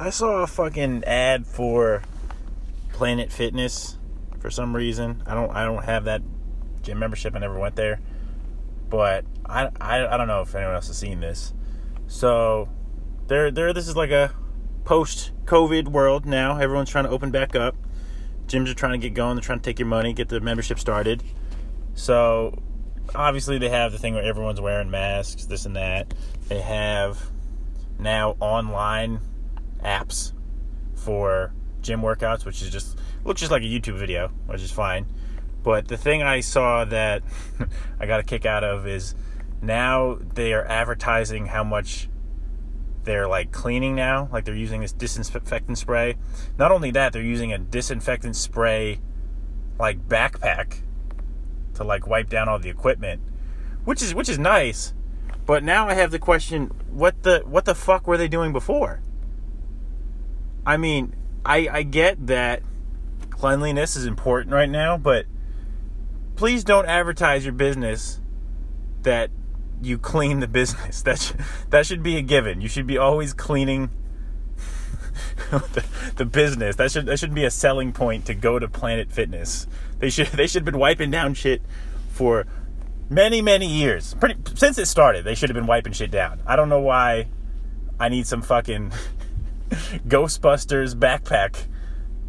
I saw a fucking ad for Planet Fitness for some reason. I don't I don't have that gym membership. I never went there. But I, I, I don't know if anyone else has seen this. So there there this is like a post COVID world now. Everyone's trying to open back up. Gyms are trying to get going. They're trying to take your money, get the membership started. So obviously they have the thing where everyone's wearing masks, this and that. They have now online apps for gym workouts, which is just looks just like a YouTube video, which is fine. But the thing I saw that I got a kick out of is now they are advertising how much they're like cleaning now, like they're using this disinfectant spray. Not only that, they're using a disinfectant spray like backpack to like wipe down all the equipment, which is which is nice. But now I have the question: what the what the fuck were they doing before? I mean, I I get that cleanliness is important right now, but please don't advertise your business that you clean the business. That sh- that should be a given. You should be always cleaning the, the, business. That should that should be a selling point to go to Planet Fitness. They should they should have been wiping down shit for many many years. Pretty since it started, they should have been wiping shit down. I don't know why I need some fucking Ghostbusters backpack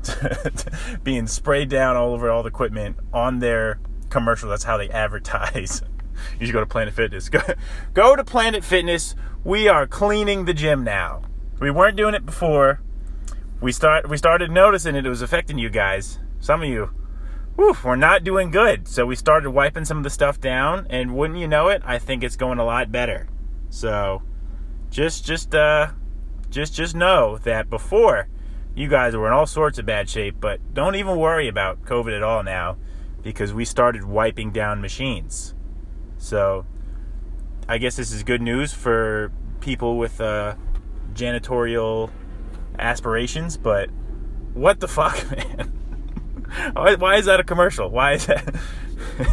being sprayed down all over all the equipment on their commercial. That's how they advertise. you should go to Planet Fitness. Go, go to Planet Fitness. We are cleaning the gym now. We weren't doing it before. We start we started noticing it, it was affecting you guys. Some of you, whew, we're not doing good. So we started wiping some of the stuff down, and wouldn't you know it, I think it's going a lot better. So just just uh just just know that before you guys were in all sorts of bad shape, but don't even worry about COVID at all now because we started wiping down machines. So I guess this is good news for people with uh, janitorial aspirations, but what the fuck, man? why, why is that a commercial? Why is that?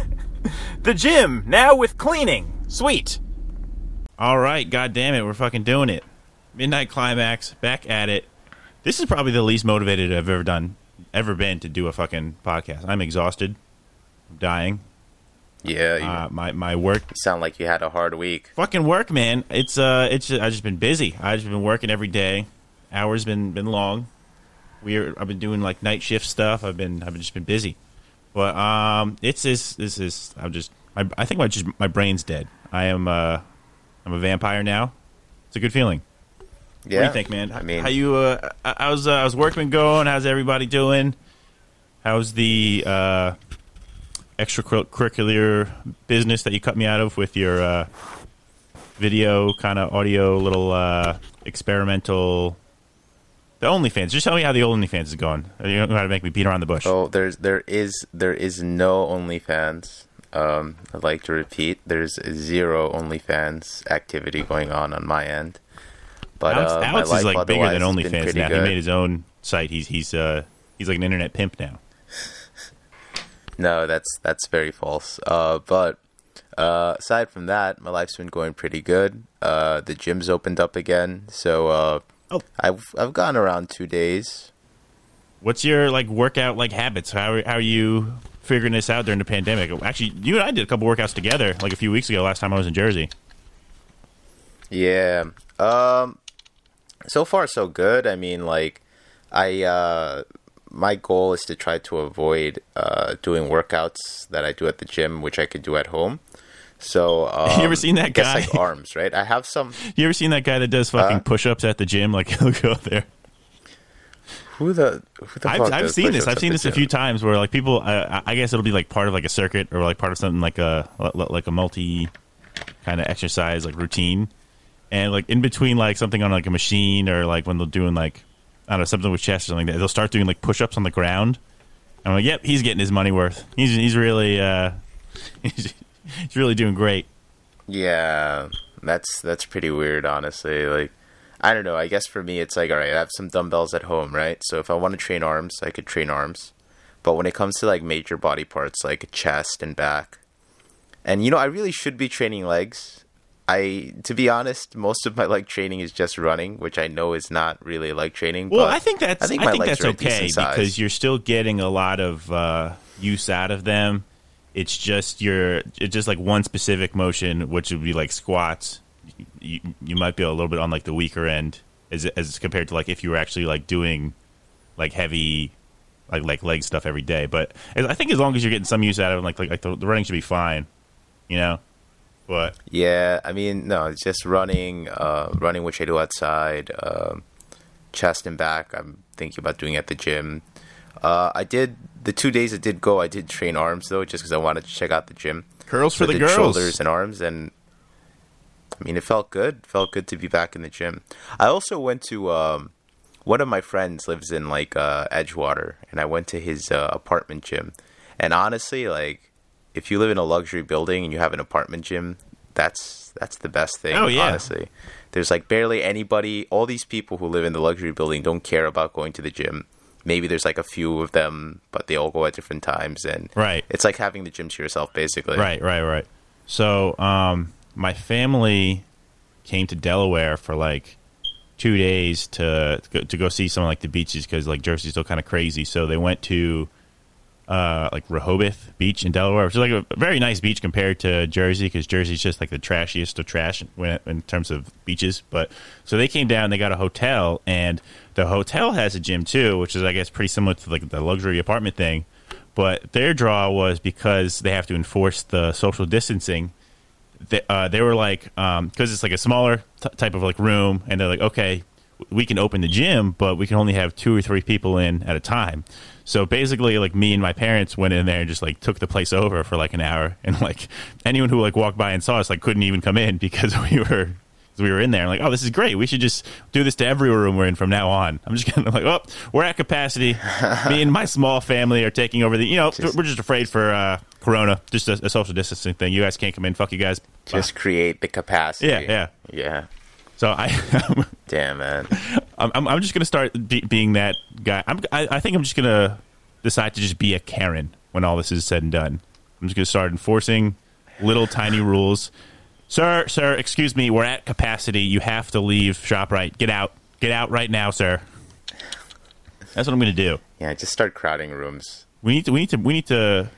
the gym now with cleaning. Sweet. All right, god damn it, we're fucking doing it. Midnight Climax, back at it. This is probably the least motivated I've ever done, ever been to do a fucking podcast. I'm exhausted, I'm dying. Yeah, uh, my my work. sound like you had a hard week. Fucking work, man. It's uh, it's just, I've just been busy. I've just been working every day. Hours been been long. We're I've been doing like night shift stuff. I've been I've just been busy. But um, it's this this is I'm just my, I think my just my brain's dead. I am uh, I'm a vampire now. It's a good feeling. Yeah. What do you think, man? I mean, how you? Uh, how's uh, how's work been going? How's everybody doing? How's the uh, extracurricular business that you cut me out of with your uh, video kind of audio little uh, experimental? The OnlyFans. Just tell me how the OnlyFans is going. You don't know how to make me beat around the bush. Oh, there's there is there is no OnlyFans. Um, I'd like to repeat, there's zero OnlyFans activity going on on my end. But Alex, uh, Alex is like bigger than OnlyFans now. good. He made his own site. He's he's uh he's like an internet pimp now. No, that's that's very false. Uh, but uh, aside from that, my life's been going pretty good. Uh, the gym's opened up again, so uh, Oh. I've I've gone around two days. What's your like workout like habits? How are, how are you figuring this out during the pandemic? Actually, you and I did a couple workouts together like a few weeks ago. Last time I was in Jersey. Yeah. Um. So far, so good. I mean, like, I uh, my goal is to try to avoid uh, doing workouts that I do at the gym, which I could do at home. So, um, You ever seen that guess, guy? like arms, right? I have some. You ever seen that guy that does fucking Huh? push-ups at the gym? Like he'll go there. Who the who the I've, I've seen this. I've seen this a few times where like people. I, I guess it'll be like part of like a circuit or like part of something like a like a multi kind of exercise like routine, and like in between like something on like a machine or like when they're doing like I don't know something with chest or something they'll start doing like push-ups on the ground. I'm like, yep, he's getting his money worth. He's he's really uh, he's, he's really doing great. Yeah, that's that's pretty weird, honestly. Like, I don't know. I guess for me, it's like, all right, I have some dumbbells at home, right? So if I want to train arms, I could train arms. But when it comes to like major body parts, like chest and back, and you know, I really should be training legs, I to be honest, most of my leg training is just running, which I know is not really leg training. Well, I think that's I think, my think that's okay size. because you're still getting a lot of uh, use out of them. It's just your it's just like one specific motion, which would be like squats. You, you might be a little bit on like the weaker end as as compared to like if you were actually like doing like heavy like like leg stuff every day. But I think as long as you're getting some use out of it, like like, like the, the running should be fine. You know, but Yeah, I mean, no, it's just running, uh, running, which I do outside, um, chest and back. I'm thinking about doing at the gym. Uh, I did the two days I did go. I did train arms though, just because I wanted to check out the gym. curls for So I the girls. shoulders and arms, and I mean, it felt good. Felt good to be back in the gym. I also went to um, one of my friends lives in like uh, Edgewater, and I went to his uh, apartment gym. And honestly, like, if you live in a luxury building and you have an apartment gym, that's that's the best thing. Oh, yeah. honestly. There's like barely anybody. All these people who live in the luxury building don't care about going to the gym. Maybe there's like a few of them, but they all go at different times, and Right. it's like having the gym to yourself, basically. Right, right, right. So, um, my family came to Delaware for like two days to to go, see some of like the beaches because like Jersey's still kind of crazy. So they went to uh, like Rehoboth Beach in Delaware, which is like a very nice beach compared to Jersey because Jersey's just like the trashiest of trash in terms of beaches. But so they came down, they got a hotel, and the hotel has a gym too, which is I guess pretty similar to like the luxury apartment thing. But their draw was because they have to enforce the social distancing. They, uh, they were like, because it's like a smaller t- type of like room, and they're like, okay, we can open the gym, but we can only have two or three people in at a time. So basically, like me and my parents went in there and just like took the place over for like an hour, and like anyone who like walked by and saw us like couldn't even come in because we were we were in there. like, oh, this is great. We should just do this to every room we're in from now on. I'm just gonna like, oh, we're at capacity. me and my small family are taking over the. You know, Just- we're just afraid for uh, Corona, just a, a social distancing thing. You guys can't come in. Fuck you guys. Just create the capacity. Yeah, yeah. Yeah. So I. Damn, man. I'm, I'm, I'm just gonna start be, being that guy. I'm, I, I think I'm just gonna decide to just be a Karen when all this is said and done. I'm just gonna start enforcing little tiny rules. Sir, sir, excuse me. We're at capacity. You have to leave Shoprite. Get out. Get out right now, sir. That's what I'm gonna do. Yeah, just start crowding rooms. We need to. We need to. We need to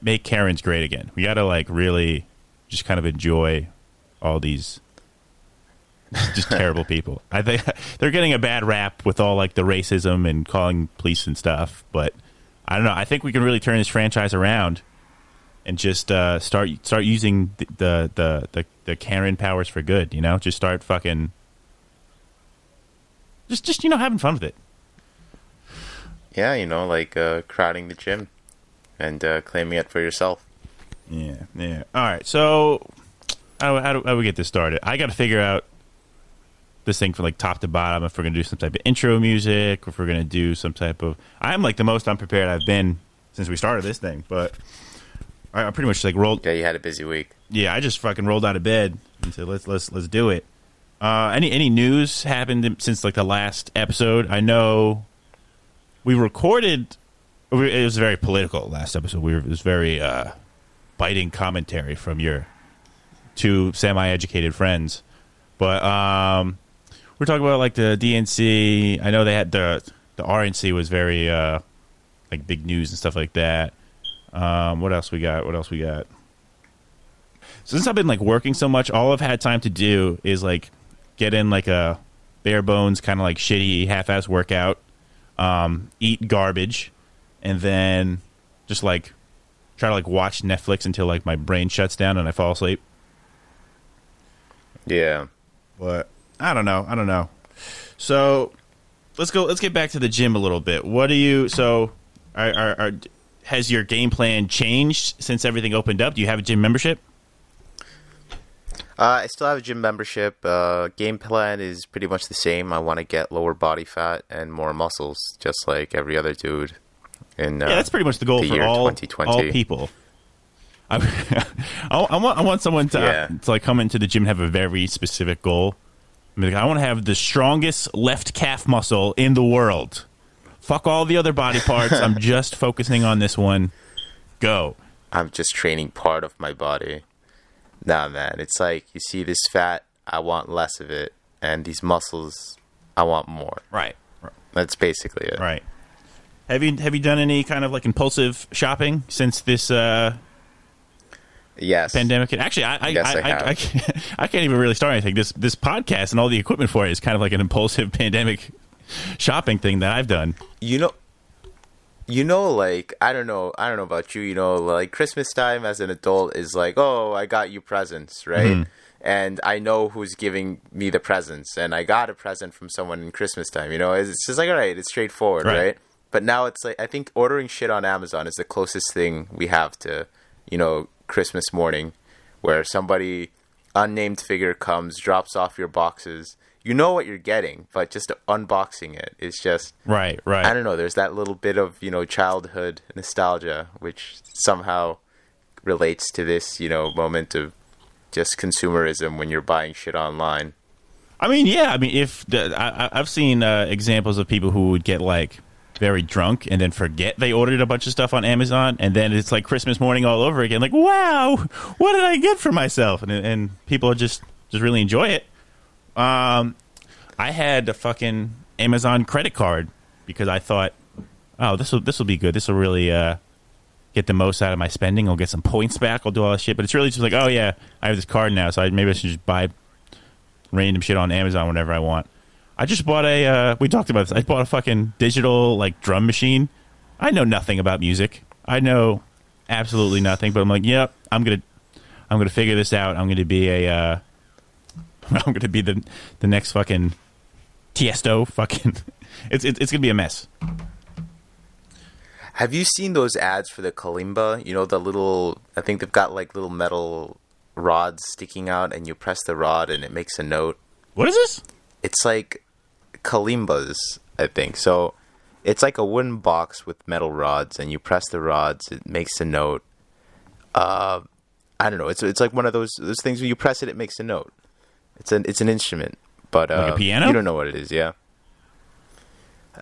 make Karens great again. We gotta like really just kind of enjoy all these just terrible people. I think they're getting a bad rap with all like the racism and calling police and stuff. But I don't know. I think we can really turn this franchise around and just uh, start start using the, the the the the Karen powers for good. You know, just start fucking just just you know having fun with it. Yeah, you know, like uh, crowding the gym and uh, claiming it for yourself. Yeah, yeah. All right. So, how, how, do, how do we get this started? I got to figure out this thing from like top to bottom. If we're gonna do some type of intro music, if we're gonna do some type of, I'm like the most unprepared I've been since we started this thing. But I, I pretty much like rolled. Yeah, you had a busy week. Yeah, I just fucking rolled out of bed and said, "Let's let's let's do it." Uh, any any news happened since like the last episode? I know we recorded. It was very political last episode. We were, it was very uh, biting commentary from your two semi-educated friends, but um, we're talking about like the DNC. I know they had the the RNC was very uh, like big news and stuff like that. Um, what else we got? What else we got? since I've been like working so much, all I've had time to do is like get in like a bare bones kind of like shitty half-ass workout, um, eat garbage, and then just like try to like watch Netflix until like my brain shuts down and I fall asleep. Yeah. But I don't know. I don't know. So let's go. Let's get back to the gym a little bit. What do you? So are, are, are has your game plan changed since everything opened up? Do you have a gym membership? Uh, I still have a gym membership. Uh, game plan is pretty much the same. I want to get lower body fat and more muscles, just like every other dude. In uh, yeah, that's pretty much the goal the for all 2020. all people. I, I, I want I want someone to Yeah. to like come into the gym and have a very specific goal. I, like, I want to have the strongest left calf muscle in the world. Fuck all the other body parts. I'm just focusing on this one. Go. I'm just training part of my body. Nah, man. It's like you see this fat, I want less of it, and these muscles, I want more. Right. That's basically it. Right. Have you have you done any kind of like impulsive shopping since this uh, Yes. pandemic? Actually, I I, I, I I. I, can't, I can't even really start anything. This this podcast and all the equipment for it is kind of like an impulsive pandemic shopping thing that I've done. you know you know like i don't know i don't know about you you know like christmas time as an adult is like oh i got you presents right Mm-hmm. and i know who's giving me the presents and i got a present from someone in christmas time you know it's just like all right it's straightforward Right. right, but now it's like i think ordering shit on amazon is the closest thing we have to you know christmas morning where somebody unnamed figure comes drops off your boxes you know what you're getting but just unboxing it is just Right. Right. I don't know. There's that little bit of you know childhood nostalgia, which somehow relates to this you know moment of just consumerism when you're buying shit online. I mean, yeah. I mean, if the, I, I've seen uh, examples of people who would get like very drunk and then forget they ordered a bunch of stuff on Amazon, and then it's like Christmas morning all over again. Like, wow, what did I get for myself? And and people just just really enjoy it. Um, I had a fucking Amazon credit card because I thought, oh, this will this will be good. This will really uh, get the most out of my spending. I'll get some points back. I'll do all this shit. But it's really just like, oh yeah, I have this card now, so I, maybe I should just buy random shit on Amazon whenever I want. I just bought a. Uh, we talked about this. I bought a fucking digital like drum machine. I know nothing about music. I know absolutely nothing. But I'm like, yep, I'm gonna, I'm gonna figure this out. I'm gonna be a. Uh, I'm gonna be the the next fucking Tiesto. Fucking, it's it's, it's gonna be a mess. Have you seen those ads for the kalimba? You know the little. I think they've got like little metal rods sticking out, and you press the rod, and it makes a note. What is this? It's like kalimbas, I think. So it's like a wooden box with metal rods, and you press the rods, it makes a note. Uh, I don't know. It's it's like one of those those things where you press it, it makes a note. It's an it's an instrument, but uh, Like a piano? You don't know what it is, yeah.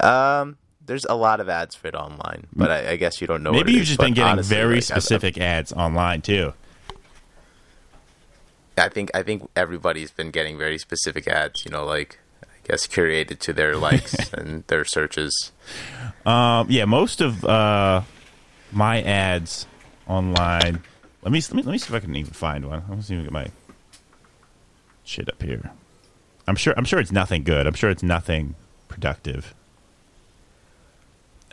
Um, there's a lot of ads for it online, but I, I guess you don't know. Maybe you've is, just been getting honestly, very like, I've- specific ads online too. I think I think everybody's been getting very specific ads. You know, like guess curated to their likes and their searches. Um, yeah, most of uh, my ads online. Let me, let me let me see if I can even find one. Let me see if I get my shit up here. I'm sure I'm sure it's nothing good. I'm sure it's nothing productive.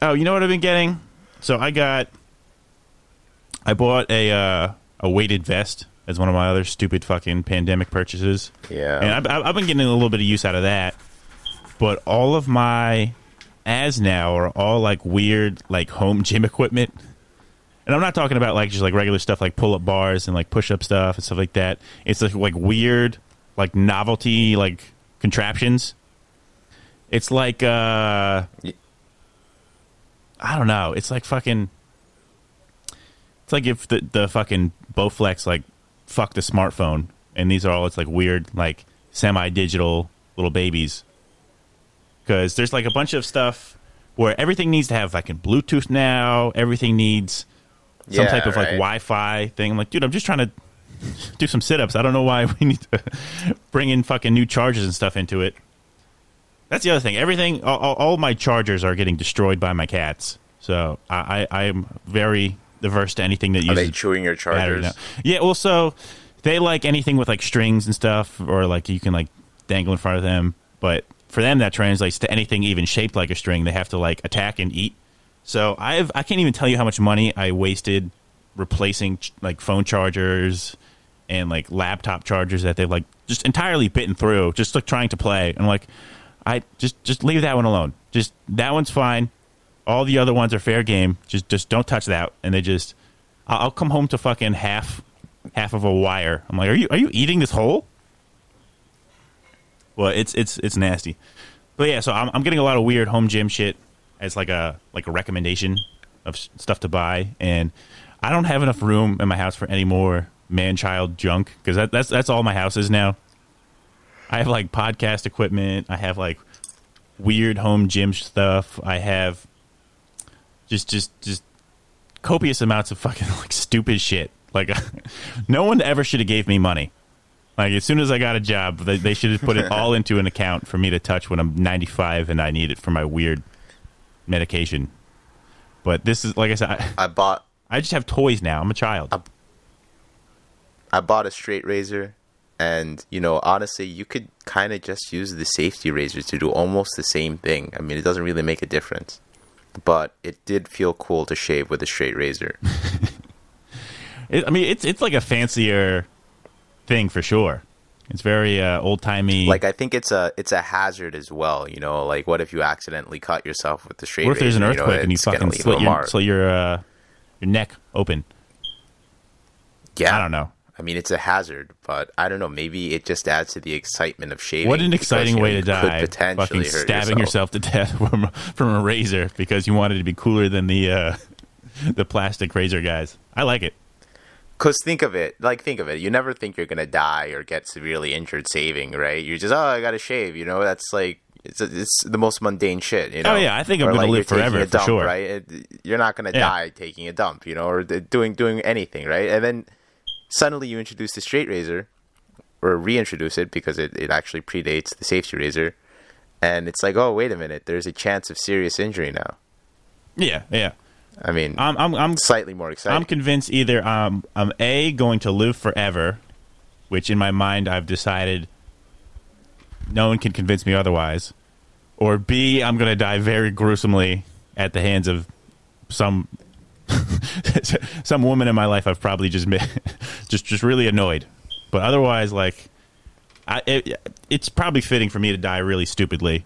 Oh, you know what I've been getting? So I got I bought a uh, a weighted vest as one of my other stupid fucking pandemic purchases. Yeah. And I've, I've been getting a little bit of use out of that. But all of my as now are all like weird, like home gym equipment. And I'm not talking about like just like regular stuff like pull up bars and like push up stuff and stuff like that. It's like like weird, like novelty, like contraptions. It's like uh I don't know. It's like fucking. It's like if the the fucking Bowflex like fucked the smartphone, and these are all it's like weird like semi digital little babies. Because there's like a bunch of stuff where everything needs to have fucking Bluetooth now. Everything needs some Yeah, type of like right. Wi-Fi thing. I'm like, dude, I'm just trying to do some sit-ups. I don't know why we need to bring in fucking new chargers and stuff into it. That's the other thing. Everything, all, all- all my chargers are getting destroyed by my cats. So I, I, I am very averse to anything that you. Are they chewing your battery chargers? now. Yeah, well, so they like anything with like strings and stuff, or like you can like dangle in front of them. But for them, that translates to anything even shaped like a string. They have to like attack and eat. So I've I can't even tell you how much money I wasted replacing ch- like phone chargers and like laptop chargers that they've like just entirely bitten through, just like trying to play. And like, I just just leave that one alone. Just that one's fine. All the other ones are fair game. Just just don't touch that. And they just, I'll come home to fucking half half of a wire. I'm like, are you are you eating this whole? Well, it's it's it's nasty. But yeah, so I'm I'm getting a lot of weird home gym shit as like a like a recommendation of stuff to buy, and I don't have enough room in my house for any more man child junk because that, that's that's all my house is now. I have like podcast equipment. I have like weird home gym stuff. I have just just just copious amounts of fucking like stupid shit. Like, no one ever should have gave me money. Like as soon as I got a job, they, they should have put it all into an account for me to touch when I'm 95 and I need it for my weird medication. But this is like I said, I, I bought I just have toys now. I'm a child. I bought a straight razor, and you know, honestly, you could kind of just use the safety razor to do almost the same thing. I mean, it doesn't really make a difference, but it did feel cool to shave with a straight razor. It, I mean, it's it's like a fancier thing for sure. It's very uh, old timey. like I think it's a it's a hazard as well. You know, like what if you accidentally cut yourself with the straight? Razor? What if there's an razor, earthquake know, and you fucking slit your slit your uh, your neck open? Yeah, I don't know. I mean, it's a hazard, but I don't know. Maybe it just adds to the excitement of shaving. What an because, exciting know, way to die! potentially Fucking stabbing yourself. to death from from a razor because you wanted to be cooler than the uh, the plastic razor guys. I like it. Because think of it, like think of it. You never think you're gonna die or get severely injured saving, right? You're just, oh, I gotta shave. You know, that's like it's it's the most mundane shit. You know? Oh, yeah, I think I'm Or, gonna like, live forever, a for sure. right? It, you're not gonna Yeah. die taking a dump, you know, or doing doing anything, right? And then suddenly you introduce the straight razor, or reintroduce it because it, it actually predates the safety razor, and it's like, oh, wait a minute, there's a chance of serious injury now. Yeah, yeah. I mean, I'm I'm I'm slightly more excited. I'm convinced either um, I'm a going to live forever, which in my mind I've decided no one can convince me otherwise, or b I'm going to die very gruesomely at the hands of some some woman in my life I've probably just ma- just just really annoyed. But otherwise, like, I it, it's probably fitting for me to die really stupidly,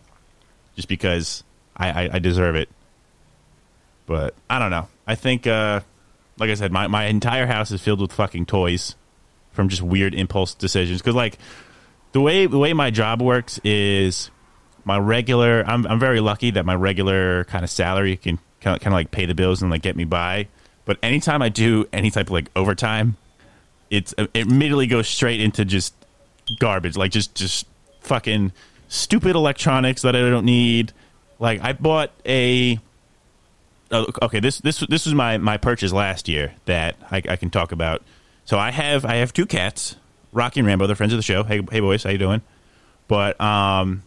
just because I, I, I deserve it. But I don't know. I think, uh, like I said, my, my entire house is filled with fucking toys from just weird impulse decisions. Because like the way the way my job works is my regular. I'm I'm very lucky that my regular kind of salary can kind of, kind of like pay the bills and like get me by. But anytime I do any type of like overtime, it's it immediately goes straight into just garbage. Like just just fucking stupid electronics that I don't need. Like I bought a oh, okay this this this was my my purchase last year that I, I can talk about so i have i have two cats rocky and rambo they're friends of the show hey hey boys how you doing but um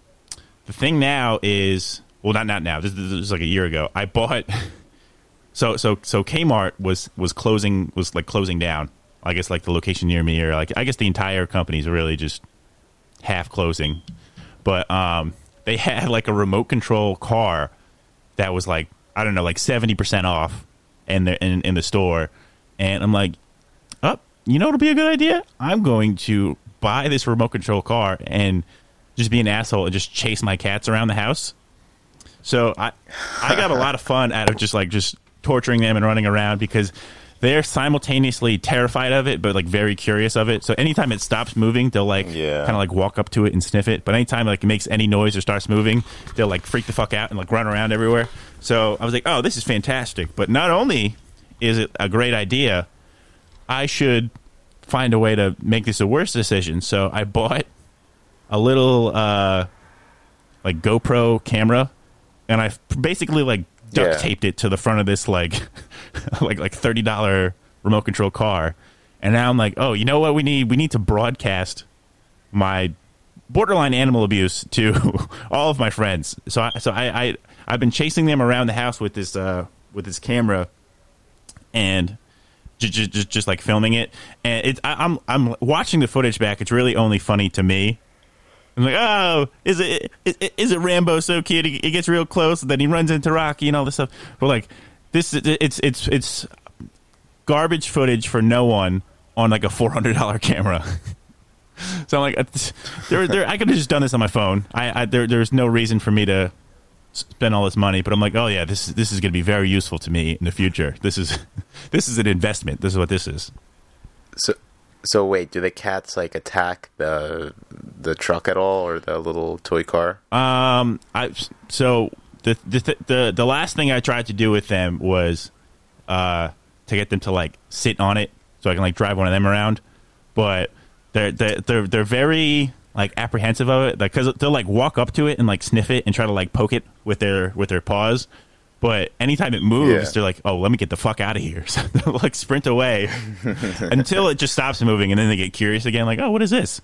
the thing now is well not not now. This, this is like a year ago. I bought so so so kmart was was closing was like closing down. I guess like the location near me or like i guess the entire company's really just half closing. But um they had like a remote control car that was like I don't know, like seventy percent off in the in, in the store, and I'm like, oh, you know, what'll be a good idea. I'm going to buy this remote control car and just be an asshole and just chase my cats around the house. So I I got a lot of fun out of just like just torturing them and running around because they're simultaneously terrified of it but like very curious of it. So anytime it stops moving, they'll like Yeah. kind of like walk up to it and sniff it. But anytime like it makes any noise or starts moving, they'll like freak the fuck out and like run around everywhere. So I was like, "Oh, this is fantastic." But not only is it a great idea, I should find a way to make this a worse decision. So I bought a little uh like GoPro camera and I basically like duct Yeah. taped it to the front of this like like like thirty dollar remote control car, and now I'm like, oh, you know what we need? We need to broadcast my borderline animal abuse to all of my friends. So I, so I, I I've been chasing them around the house with this uh with this camera, and just just just, just like filming it, and it's I, I'm I'm watching the footage back. It's really only funny to me. I'm like, oh, is it is, is it Rambo so cute? He, he gets real close, and then he runs into Rocky and all this stuff. But like, this it's it's it's garbage footage for no one on like a four hundred dollar camera. so I'm like, there, there, I could have just done this on my phone. I, I there, there's no reason for me to spend all this money. But I'm like, oh yeah, this this is going to be very useful to me in the future. This is this is an investment. This is what this is. So, so wait, do the cats like attack the the truck at all, or the little toy car? Um, I so the the the the last thing I tried to do with them was uh to get them to like sit on it so I can like drive one of them around, but they're they're they're, they're very like apprehensive of it. Because they'll like walk up to it and like sniff it and try to like poke it with their with their paws, But anytime it moves, Yeah. they're like, "Oh, let me get the fuck out of here!" So they'll like sprint away until it just stops moving, and then they get curious again, like, "Oh, what is this?"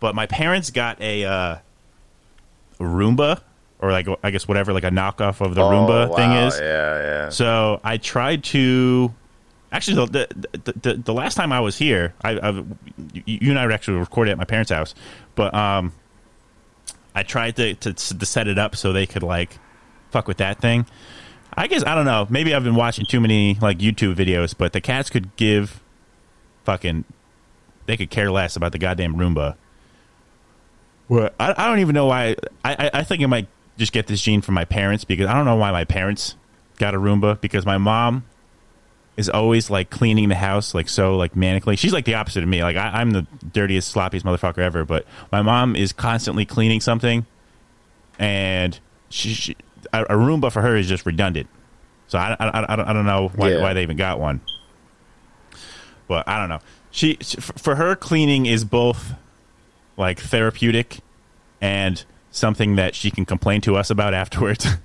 But my parents got a, uh, a Roomba, or like I guess whatever, like a knockoff of the Oh, Roomba thing is. Yeah, yeah. So I tried to. Actually, the the, the, the last time I was here, I, I you you and I were actually recorded at my parents' house, but um, I tried to, to to set it up so they could like fuck with that thing. I guess I don't know. Maybe I've been watching too many like YouTube videos, but the cats could give fucking they could care less about the goddamn Roomba. Well, I, I don't even know why. I, I I think I might just get this gene from my parents because I don't know why my parents got a Roomba because my mom is always like cleaning the house like so like manically. She's like the opposite of me. Like I, I'm the dirtiest, sloppiest motherfucker ever. But my mom is constantly cleaning something, and she, she a, a Roomba for her is just redundant. So I, I, I, don't, I don't know why, Yeah. why they even got one. But I don't know. She for her cleaning is both like therapeutic and something that she can complain to us about afterwards.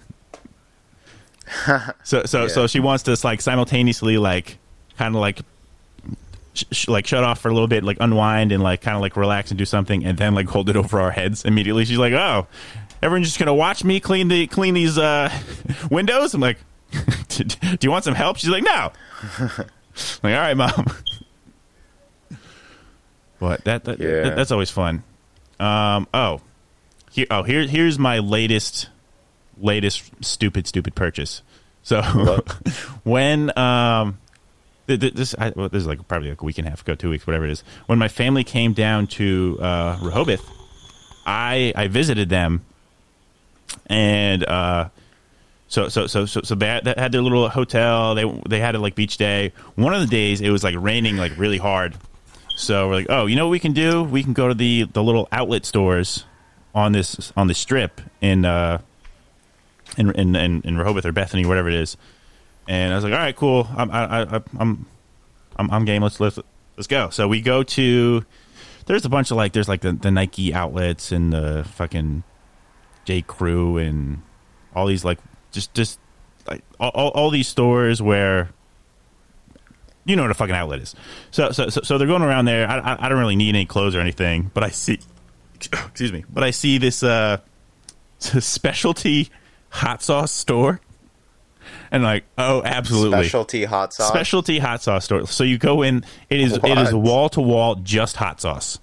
so so Yeah. so she wants to like simultaneously like kind of like sh- sh- like shut off for a little bit, like unwind and like kind of like relax and do something, and then like hold it over our heads immediately. She's like, "Oh, everyone's just gonna watch me clean the clean these uh, windows." I'm like, "Do you want some help?" She's like, "No." like, all right, mom. But that, that, Yeah. that- that's always fun. Um, oh, here, oh, here, here's my latest, latest stupid, stupid purchase. So when um, th- th- this, I, well, this is like probably like a week and a half ago, two weeks, whatever it is. When my family came down to uh, Rehoboth, I I visited them, and uh, so so so so so they had, they had their little hotel. They they had a like beach day. One of the days it was like raining like really hard. So we're like, oh, you know what we can do? We can go to the the little outlet stores on this on the strip in uh in in in, in Rehoboth or Bethany, whatever it is. And I was like, all right, cool. I'm I, I, I'm I'm I'm game. Let's let's let's go. So we go to. There's a bunch of like there's like the, the Nike outlets and the fucking J Crew and all these like just just like all, all, all these stores where you know what a fucking outlet is. So so so, so they're going around there. I, I I don't really need any clothes or anything, but I see excuse me, but I see this uh specialty hot sauce store. And like, oh, absolutely. Specialty hot sauce. Specialty hot sauce store. So you go in, it is it is wall to wall just hot sauce.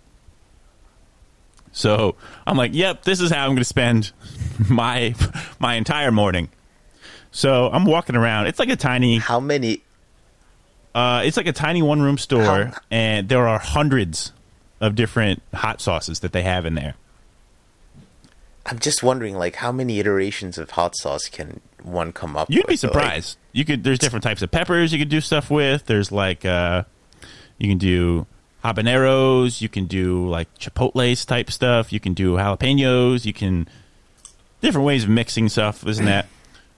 So I'm like, yep, this is how I'm going to spend my my entire morning. So I'm walking around. It's like a tiny, How many? uh, it's like a tiny one room store, How- and there are hundreds of different hot sauces that they have in there. I'm just wondering, like, how many iterations of hot sauce can one come up? You'd be with? Like, surprised. you could. There's different types of peppers you could do stuff with. There's like, uh, you can do habaneros. You can do like chipotles type stuff. You can do jalapenos. You can different ways of mixing stuff, isn't that?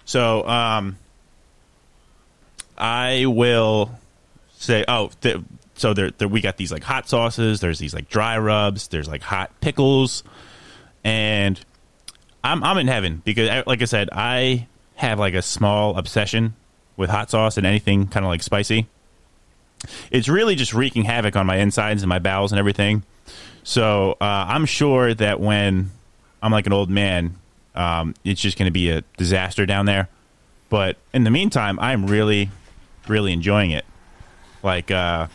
So, um, I will say, oh, th- so there, there, we got these like hot sauces. There's these like dry rubs. There's like hot pickles, and I'm I'm in heaven because, uh, like I said, I have like a small obsession with hot sauce and anything kind of like spicy. It's really just wreaking havoc on my insides and my bowels and everything. So uh, I'm sure that when I'm like an old man, um, it's just going to be a disaster down there. But in the meantime, I'm really, really enjoying it. Like, uh,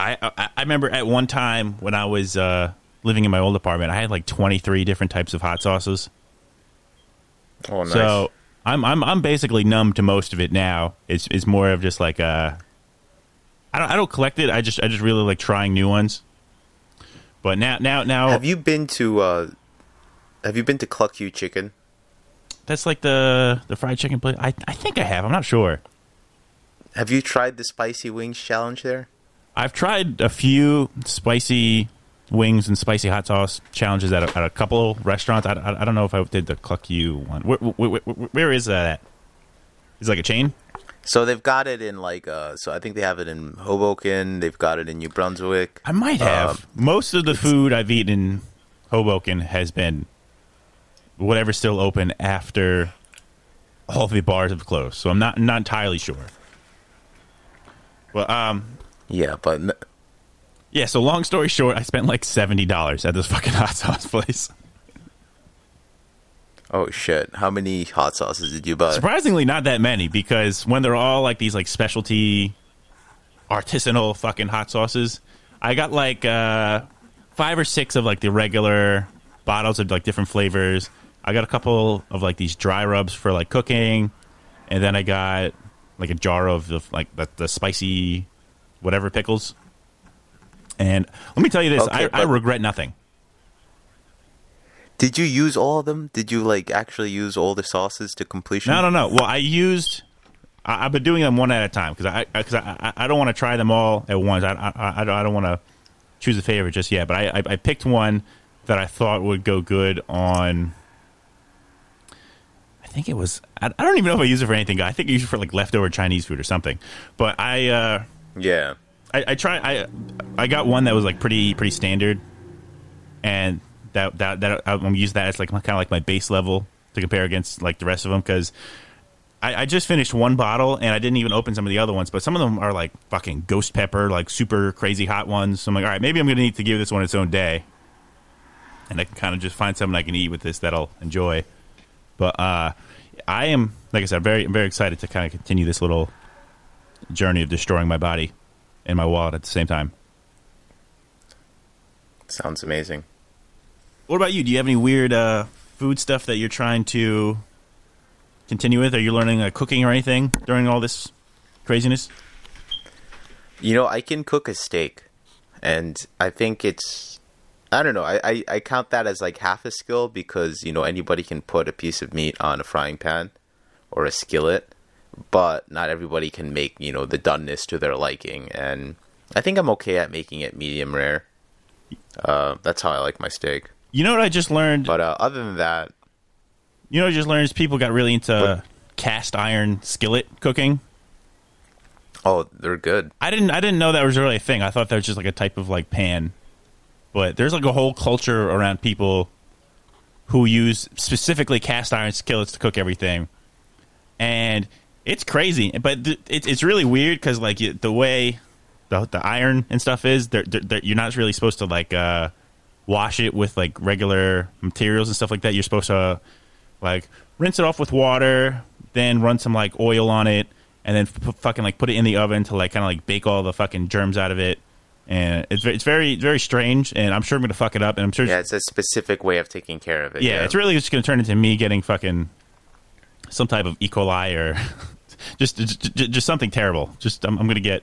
I, I I remember at one time when I was uh, living in my old apartment, I had like 23 different types of hot sauces. Oh, nice. So I'm I'm I'm basically numb to most of it now. It's it's more of just like uh I don't I don't collect it. I just I just really like trying new ones. But now now now have you been to? uh Have you been to Cluck-U Chicken? that's like the the fried chicken place. I I think I have. I'm not sure. Have you tried the spicy wings challenge there? I've tried a few spicy wings and spicy hot sauce challenges at a, at a couple restaurants. I, I, I don't know if I did the Cluck You one. Where, where, where, where is that at? Is it like a chain? So they've got it in like uh so I think they have it in Hoboken, they've got it in New Brunswick. I might have. Um, Most of the food I've eaten in Hoboken has been whatever's still open after all the bars have closed, so I'm not not entirely sure. Well, um, Yeah, but n- yeah. So long story short, I spent like seventy dollars at this fucking hot sauce place. Oh shit, how many hot sauces did you buy? Surprisingly, not that many because when they're all like these like specialty, artisanal fucking hot sauces, I got like uh, five or six of like the regular bottles of like different flavors. I got a couple of like these dry rubs for like cooking, and then I got like a jar of the like the, the spicy whatever pickles. And let me tell you this: Okay, I, I regret nothing. Did you use all of them? Did you like actually use all the sauces to completion? No, no, no. Well, I used. I, I've been doing them one at a time because I because I, I, I don't want to try them all at once. I I, I don't, I don't want to choose a favorite just yet. But I, I I picked one that I thought would go good on. I think it was. I, I don't even know if I use it for anything. I think I use it for like leftover Chinese food or something. But I. uh Yeah. I, I try I I got one that was like pretty pretty standard, and that that that I'm gonna use that as like kind of like my base level to compare against like the rest of them because I, I just finished one bottle and I didn't even open some of the other ones, but some of them are like fucking ghost pepper, like super crazy hot ones. So I'm like, all right, maybe I'm gonna need to give this one its own day, and I can kind of just find something I can eat with this that I'll enjoy. But uh, I am, like I said, very very excited to kind of continue this little journey of destroying my body and my wallet at the same time. Sounds amazing. What about you? Do you have any weird uh, food stuff that you're trying to continue with? Are you learning uh, cooking or anything during all this craziness? You know, I can cook a steak, and I think it's. I don't know. I, I, I count that as like half a skill because, you know, anybody can put a piece of meat on a frying pan or a skillet, but not everybody can make, you know, the doneness to their liking. And I think I'm okay at making it medium rare. Uh, that's how I like my steak. You know what I just learned? But uh, other than that, You know what I just learned is people got really into cast iron skillet cooking. oh, they're good. I didn't I didn't know that was really a thing. I thought that was just like a type of like pan. But there's like a whole culture around people who use specifically cast iron skillets to cook everything. And it's crazy, but th- it, it's really weird because like you, the way the, the iron and stuff is, they're, they're, they're- you're not really supposed to like uh, wash it with like regular materials and stuff like that. You're supposed to like rinse it off with water, then run some like oil on it, and then f- fucking like put it in the oven to like kind of like bake all the fucking germs out of it. And it's it's very very strange, and I'm sure I'm gonna fuck it up, and I'm sure Yeah, it's a specific way of taking care of it. yeah, it's really just to turn into me getting fucking some type of E. coli or just just, just something terrible. Just I'm, I'm to get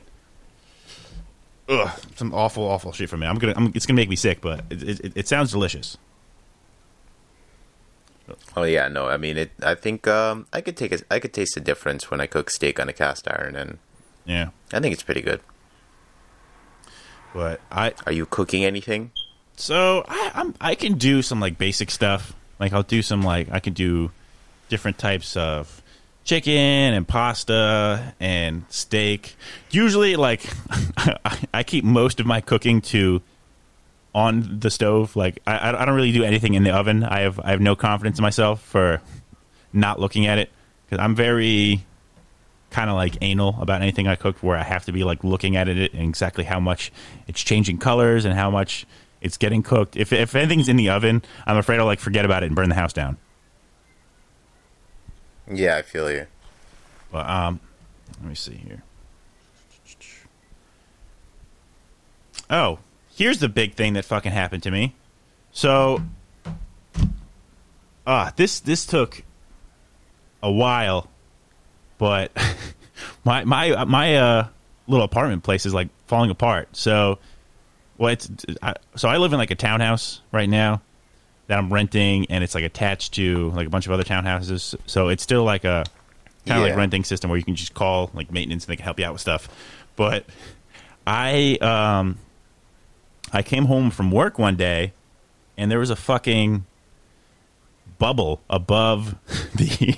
ugh, some awful awful shit from it. I'm gonna I'm, it's going to make me sick, but it, it, it sounds delicious. Oh yeah, no. I mean, it. I think um, I could take a, I could taste the difference when I cook steak on a cast iron, and Yeah, I think it's pretty good. but I Are you cooking anything? so I I'm, I can do some like basic stuff. Like I'll do some like I can do different types of chicken and pasta and steak. Usually, like I keep most of my cooking to on the stove. Like I, I don't really do anything in the oven. I have I have no confidence in myself for not looking at it because I'm very kind of like anal about anything I cook, where I have to be like looking at it and exactly how much it's changing colors and how much it's getting cooked. If if anything's in the oven, I'm afraid I'll like forget about it and burn the house down. Yeah, I feel you. But um, let me see here. Oh, here's the big thing that fucking happened to me. So, ah, this this took a while, but my my my uh little apartment place is like falling apart. So, what? I, so I live in like a townhouse right now that I'm renting, and it's like attached to like a bunch of other townhouses. So it's still like a kind of like renting system where you can just call like maintenance and they can help you out with stuff. But I um I came home from work one day and there was a fucking bubble above the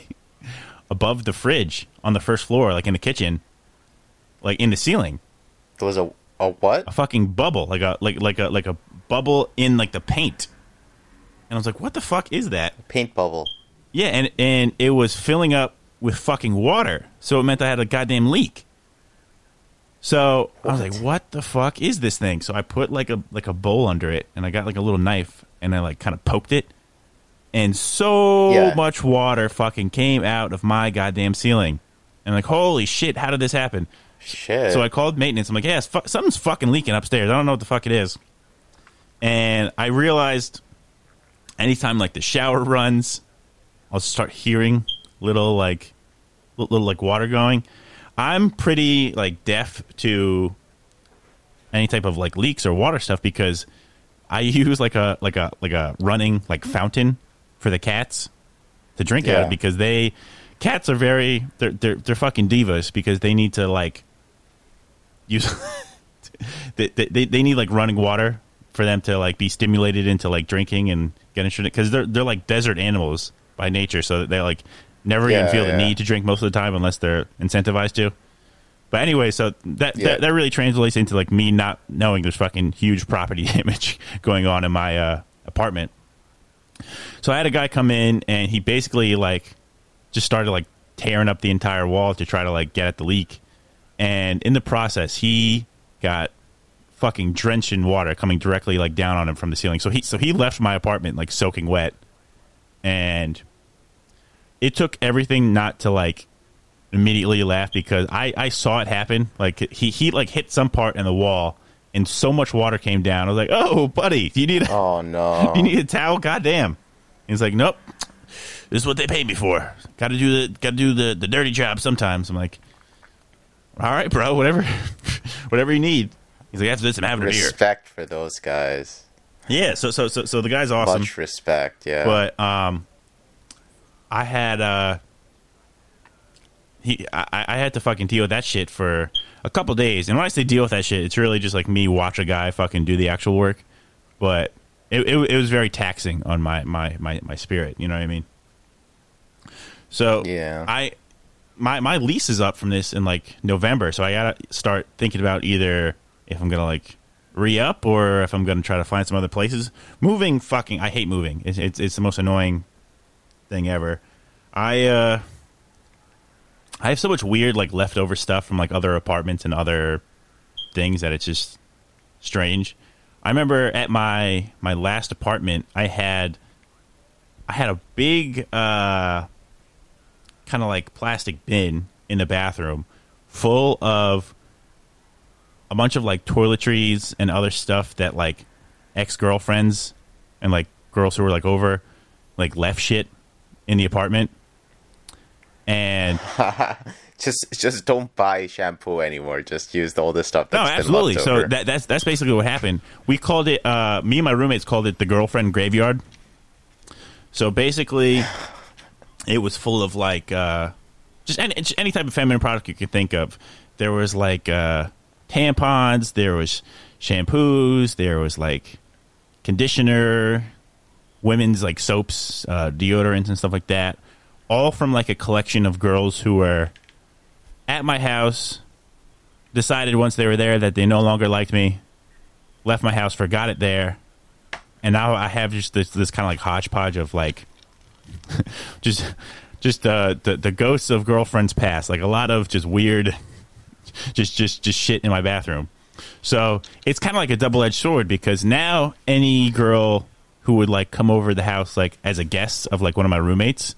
above the fridge on the first floor, like in the kitchen, like in the ceiling. There was a a what? A fucking bubble, like a like like a like a bubble in like the paint. And I was like, "What the fuck is that?" Paint bubble. Yeah, and and it was filling up with fucking water. So it meant I had a goddamn leak. So I was like, "What the fuck is this thing?" So I put like a like a bowl under it, and I got like a little knife, and I like kind of poked it, and so Yeah. much water fucking came out of my goddamn ceiling, and like, holy shit, how did this happen? Shit. So I called maintenance. I'm like, "Yeah, fu- something's fucking leaking upstairs. I don't know what the fuck it is." And I realized, anytime like the shower runs, I'll start hearing little like li- little like water going. I'm pretty like deaf to any type of like leaks or water stuff because I use like a like a like a running like fountain for the cats to drink out of because they cats are very they're they're they're fucking divas because they need to like use they, they they need like running water for them to like be stimulated into like drinking and getting shit because they're they're like desert animals by nature so they like never even Yeah, feel the need to drink most of the time unless they're incentivized to but anyway so that, Yeah. that that really translates into like me not knowing there's fucking huge property damage going on in my uh apartment so I had a guy come in and he basically like just started like tearing up the entire wall to try to like get at the leak. And in the process, he got fucking drenched in water coming directly like down on him from the ceiling. So he so he left my apartment like soaking wet. And it took everything not to like immediately laugh because I I saw it happen. Like he he like hit some part in the wall and so much water came down. I was like, "Oh, buddy, do you need a oh no. you need a towel? Goddamn. He's like, nope. This is what they pay me for. Got to do the got to do the, the dirty job sometimes. I'm like, all right, bro, whatever, whatever you need. He's like, after this, I'm having a beer. respect for those guys. Yeah. So so so so the guy's awesome, Much respect. Yeah. but um, I had uh, he I, I had to fucking deal with that shit for a couple days. And when I say deal with that shit, it's really just like me watch a guy fucking do the actual work. But it, it, it was very taxing on my, my, my, my spirit. You know what I mean? So Yeah. I my my lease is up from this in like November, so I gotta start thinking about either if I'm gonna like re up or if I'm gonna try to find some other places. Moving, fucking, I hate moving. It's it's, it's the most annoying thing ever. I uh I have so much weird like leftover stuff from like other apartments and other things that it's just strange. I remember at my my last apartment, I had I had a big uh kind of like plastic bin in the bathroom full of a bunch of like toiletries and other stuff that like ex-girlfriends and like girls who were like over like left shit in the apartment and just just don't buy shampoo anymore. Just use all the stuff No, that's been absolutely. So that, that's that's basically what happened. We called it. Uh, me and my roommates called it the girlfriend graveyard. So basically, it was full of like uh, just any, just any type of feminine product you could think of. There was like uh, tampons. There was shampoos. There was like conditioner, women's like soaps, uh, deodorants, and stuff like that. All from like a collection of girls who were at my house decided once they were there that they no longer liked me, left my house, forgot it there, and now I have just this this kind of like hodgepodge of like just just uh, the the ghosts of girlfriends past, like a lot of just weird, just just just shit in my bathroom. So it's kind of like a double edged sword because now any girl who would like come over the house like as a guest of like one of my roommates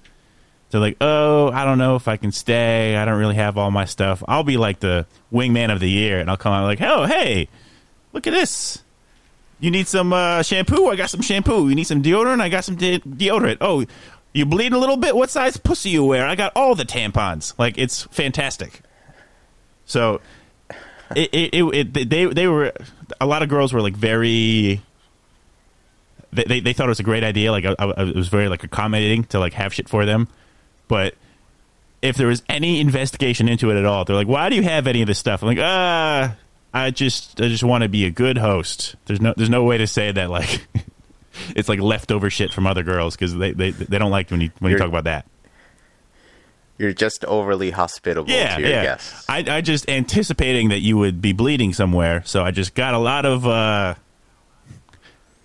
they're like, oh, I don't know if I can stay. I don't really have all my stuff. I'll be like the wingman of the year, and I'll come out like, oh, hey, look at this. You need some uh, shampoo? I got some shampoo. You need some deodorant? I got some de- deodorant. Oh, you bleeding a little bit? What size pussy you wear? I got all the tampons. Like it's fantastic. So, it, it, it, it they they were a lot of girls were like very they, they, they thought it was a great idea. Like I, I, it was very like accommodating to like have shit for them. But if there was any investigation into it at all, they're like, "Why do you have any of this stuff?" I'm like, "Ah, I just I just want to be a good host." There's no there's no way to say that like it's like leftover shit from other girls because they, they they don't like when you when you You're- talk about that. You're just overly hospitable Yeah, to your yeah. guests. I I just anticipating that you would be bleeding somewhere, so I just got a lot of uh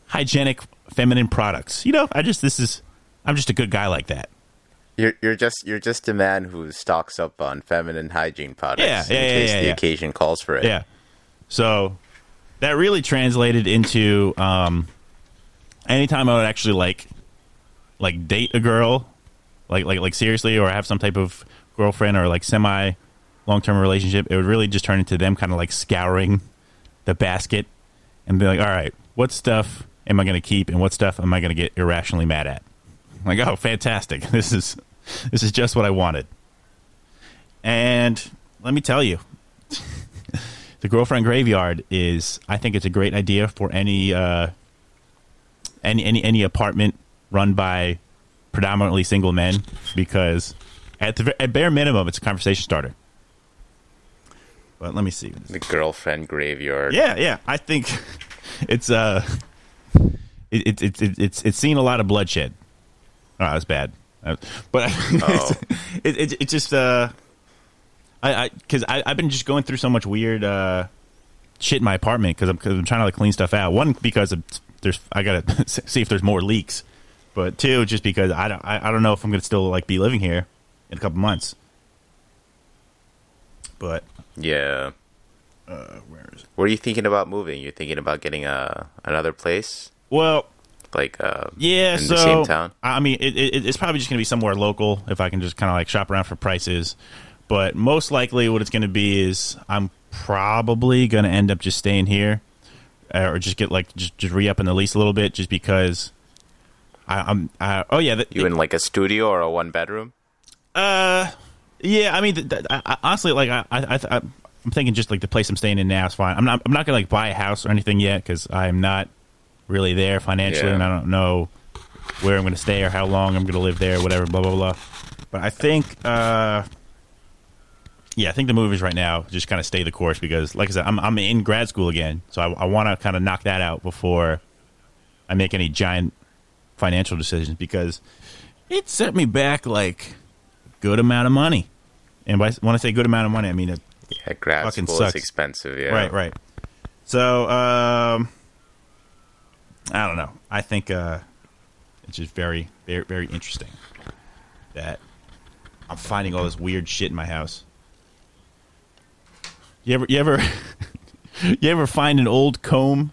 hygienic feminine products. You know, I just this is I'm just a good guy like that. You're you're just you're just a man who stocks up on feminine hygiene products Yeah, yeah, in case yeah, the occasion calls for it. Yeah. So that really translated into um, anytime I would actually like like date a girl, like like like seriously, or have some type of girlfriend or like semi long term relationship, it would really just turn into them kind of like scouring the basket and be like, all right, what stuff am I going to keep and what stuff am I going to get irrationally mad at? I'm like, oh, fantastic! This is this is just what I wanted. And let me tell you, the girlfriend graveyard is I think it's a great idea for any uh, any any any apartment run by predominantly single men because at the at bare minimum it's a conversation starter. But let me see. The girlfriend graveyard. Yeah, yeah. I think it's uh it, it, it, it it's it's seen a lot of bloodshed. Oh, that's bad. Uh, But Oh. it, it it just uh I I because I I've been just going through so much weird uh shit in my apartment because I'm cause I'm trying to like clean stuff out. One because of, there's I gotta see if there's more leaks, but two just because I don't I, I don't know if I'm gonna still like be living here in a couple months. But Yeah. uh, where is it? What are you thinking about moving? You're thinking about getting a another place, Well, like uh, Yeah, in so the same town. I mean, it, it, it's probably just going to be somewhere local if I can just kind of like shop around for prices. But most likely, what it's going to be is I'm probably going to end up just staying here, uh, or just get like just just re up in the lease a little bit, just because I, I'm. I, oh yeah, the, You in like a studio or a one bedroom? uh, yeah. I mean, th- th- I, I, honestly, like I, I, I, I'm thinking just like the place I'm staying in now is fine. I'm not. I'm not gonna like buy a house or anything yet because I'm not really there financially, Yeah. and I don't know where I'm gonna stay or how long I'm gonna live there, whatever. Blah blah blah. But I think, uh, yeah, I think the move is right now just kind of stay the course because, like I said, I'm I'm in grad school again, so I, I want to kind of knock that out before I make any giant financial decisions because it set me back like good amount of money. And by, when I say good amount of money, I mean it, Yeah, grad Fucking school sucks. is expensive. Yeah. right, right. So, um, I don't know. I think uh, it's just very, very, very interesting that I'm finding all this weird shit in my house. You ever, you ever, you ever find an old comb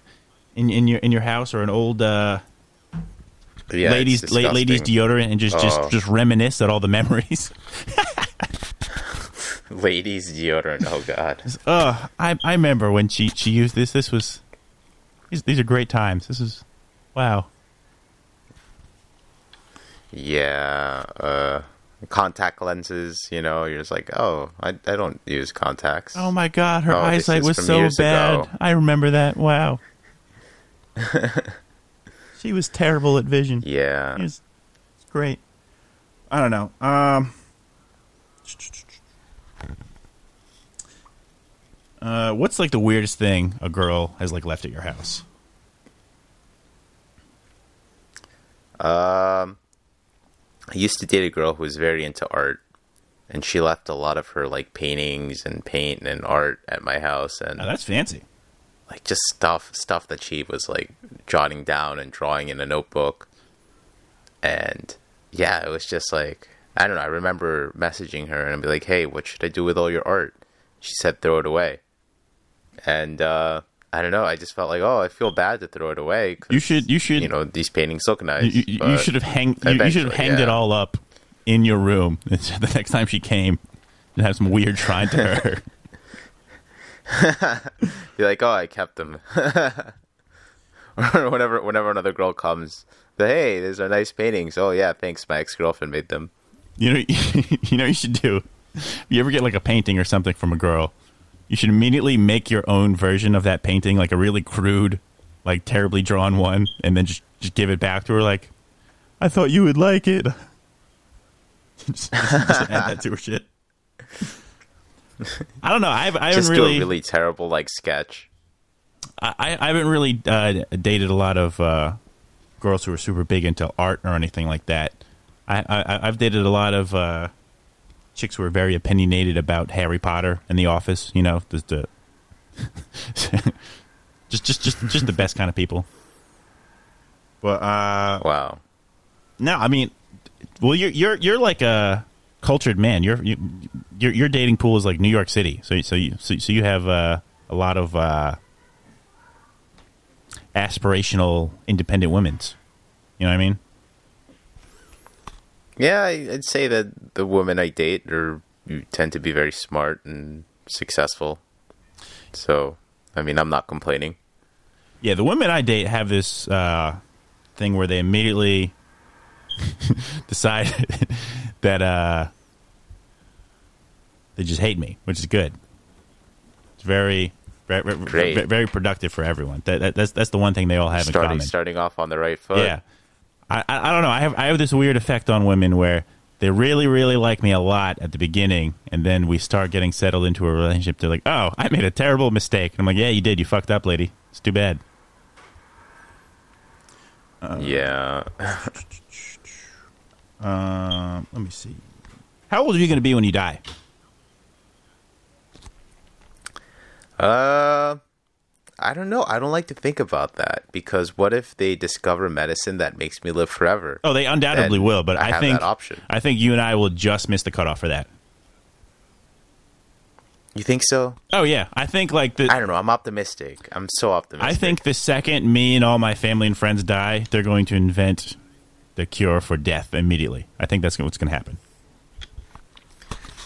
in in your in your house or an old uh, Yeah, ladies la- ladies deodorant and just Oh. just just reminisce at all the memories? ladies deodorant. Oh god. Uh, I I remember when she she used this. This was these, these are great times. This is wow. Yeah. Uh, contact lenses. You know, you're just like, oh, I I don't use contacts. Oh my god, her Oh, eyesight was so bad. ago. I remember that. Wow. she was terrible at vision. Yeah. It was it's great. I don't know. Um Uh, what's like the weirdest thing a girl has like left at your house? Um, I used to date a girl who was very into art, and she left a lot of her like paintings and paint and art at my house, and Oh, that's fancy. Like just stuff stuff that she was like jotting down and drawing in a notebook. And yeah, it was just like I don't know. I remember messaging her and I'd be like, "Hey, what should I do with all your art?" She said, "Throw it away." And uh, I don't know. I just felt like, oh, I feel bad to throw it away. 'cause, You should you should you know, these paintings look nice. You, you, you should have hang. You, you should have hanged it all up in your room the next time she came, and have some weird shrine to her. Be like, oh, I kept them. or whenever, whenever another girl comes, hey, these are nice paintings. Oh yeah, thanks. My ex girlfriend made them. You know, you know, you should do. If you ever get like a painting or something from a girl, you should immediately make your own version of that painting, like a really crude, like terribly drawn one, and then just just give it back to her. Like, I thought you would like it. just, just add that to her shit. I don't know. I've, I haven't Just really, do a really terrible like sketch. I, I haven't really uh, dated a lot of uh, girls who are super big into art or anything like that. I, I I've dated a lot of uh, chicks who are very opinionated about Harry Potter and The Office. You know, just the just just just just the best kind of people. But uh, Wow. no, I mean, Well, you're you're you're like a cultured man. You're you, your your dating pool is like New York City. So so you so, so you have uh, a lot of uh, aspirational independent women's. You know what I mean? Yeah, I'd say that the women I date are you tend to be very smart and successful. So, I mean, I'm not complaining. Yeah, the women I date have this uh, thing where they immediately decide that uh, they just hate me, which is good. It's very, very, very, very productive for everyone. That, that, that's that's the one thing they all have in common. starting off on the right foot. Yeah, I, I I don't know. I have I have this weird effect on women where they really really like me a lot at the beginning, and then we start getting settled into a relationship. They're like, "Oh, I made a terrible mistake," and I'm like, "Yeah, you did. You fucked up, lady. It's too bad." Yeah. Um, let me see. How old are you going to be when you die? Uh, I don't know. I don't like to think about that because what if they discover medicine that makes me live forever? Oh, they undoubtedly Then will, but I I, have think that option. I think you and I will just miss the cutoff for that. You think so? Oh yeah, I think like the I don't know. I'm optimistic. I'm so optimistic. I think the second me and all my family and friends die, they're going to invent the cure for death immediately. I think that's what's going to happen.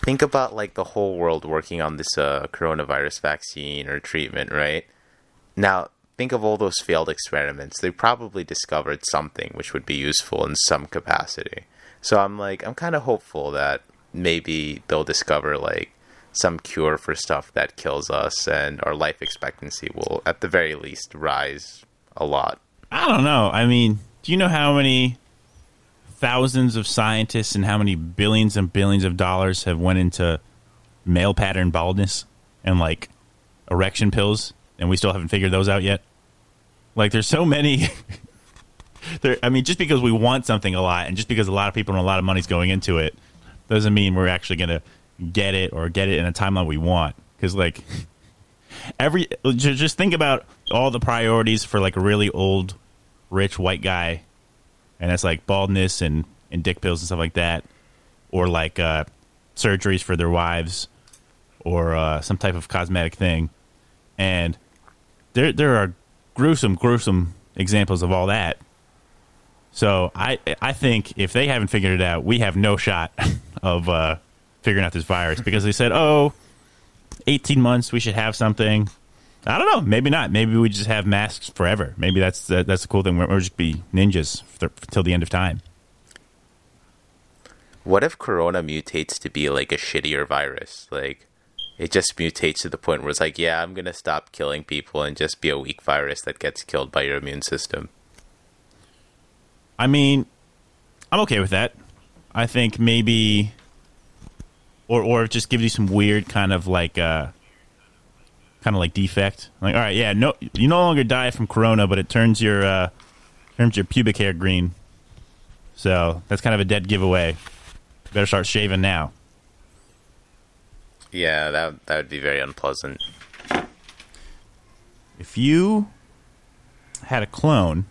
think about like the whole world working on this uh, coronavirus vaccine or treatment, right? Now, think of all those failed experiments. They probably discovered something which would be useful in some capacity. So I'm like, I'm kind of hopeful that maybe they'll discover like some cure for stuff that kills us, and our life expectancy will, at the very least, rise a lot. I don't know. I mean, do you know how many thousands of scientists and how many billions and billions of dollars have went into male pattern baldness and like erection pills and we still haven't figured those out yet? Like there's so many there I mean just because we want something a lot and just because a lot of people and a lot of money's going into it doesn't mean we're actually going to get it or get it in a timeline we want cuz like every just think about all the priorities for like a really old rich white guy and that's like baldness and, and dick pills and stuff like that or like uh, surgeries for their wives or uh, some type of cosmetic thing. And there there are gruesome gruesome examples of all that. So i i think if they haven't figured it out we have no shot of uh, figuring out this virus because they said oh 18 months we should have something I don't know. Maybe not. Maybe we just have masks forever. Maybe that's that, that's the cool thing. We're, we're just be ninjas for, till the end of time. What if Corona mutates to be like a shittier virus? Like, it just mutates to the point where it's like, yeah, I'm gonna stop killing people and just be a weak virus that gets killed by your immune system. I mean, I'm okay with that. I think maybe, or or just give you some weird kind of like uh, kind of like defect. Like, all right, yeah, no, you no longer die from corona, but it turns your uh, turns your pubic hair green. So that's kind of a dead giveaway. Better start shaving now. Yeah, that that would be very unpleasant. If you had a clone,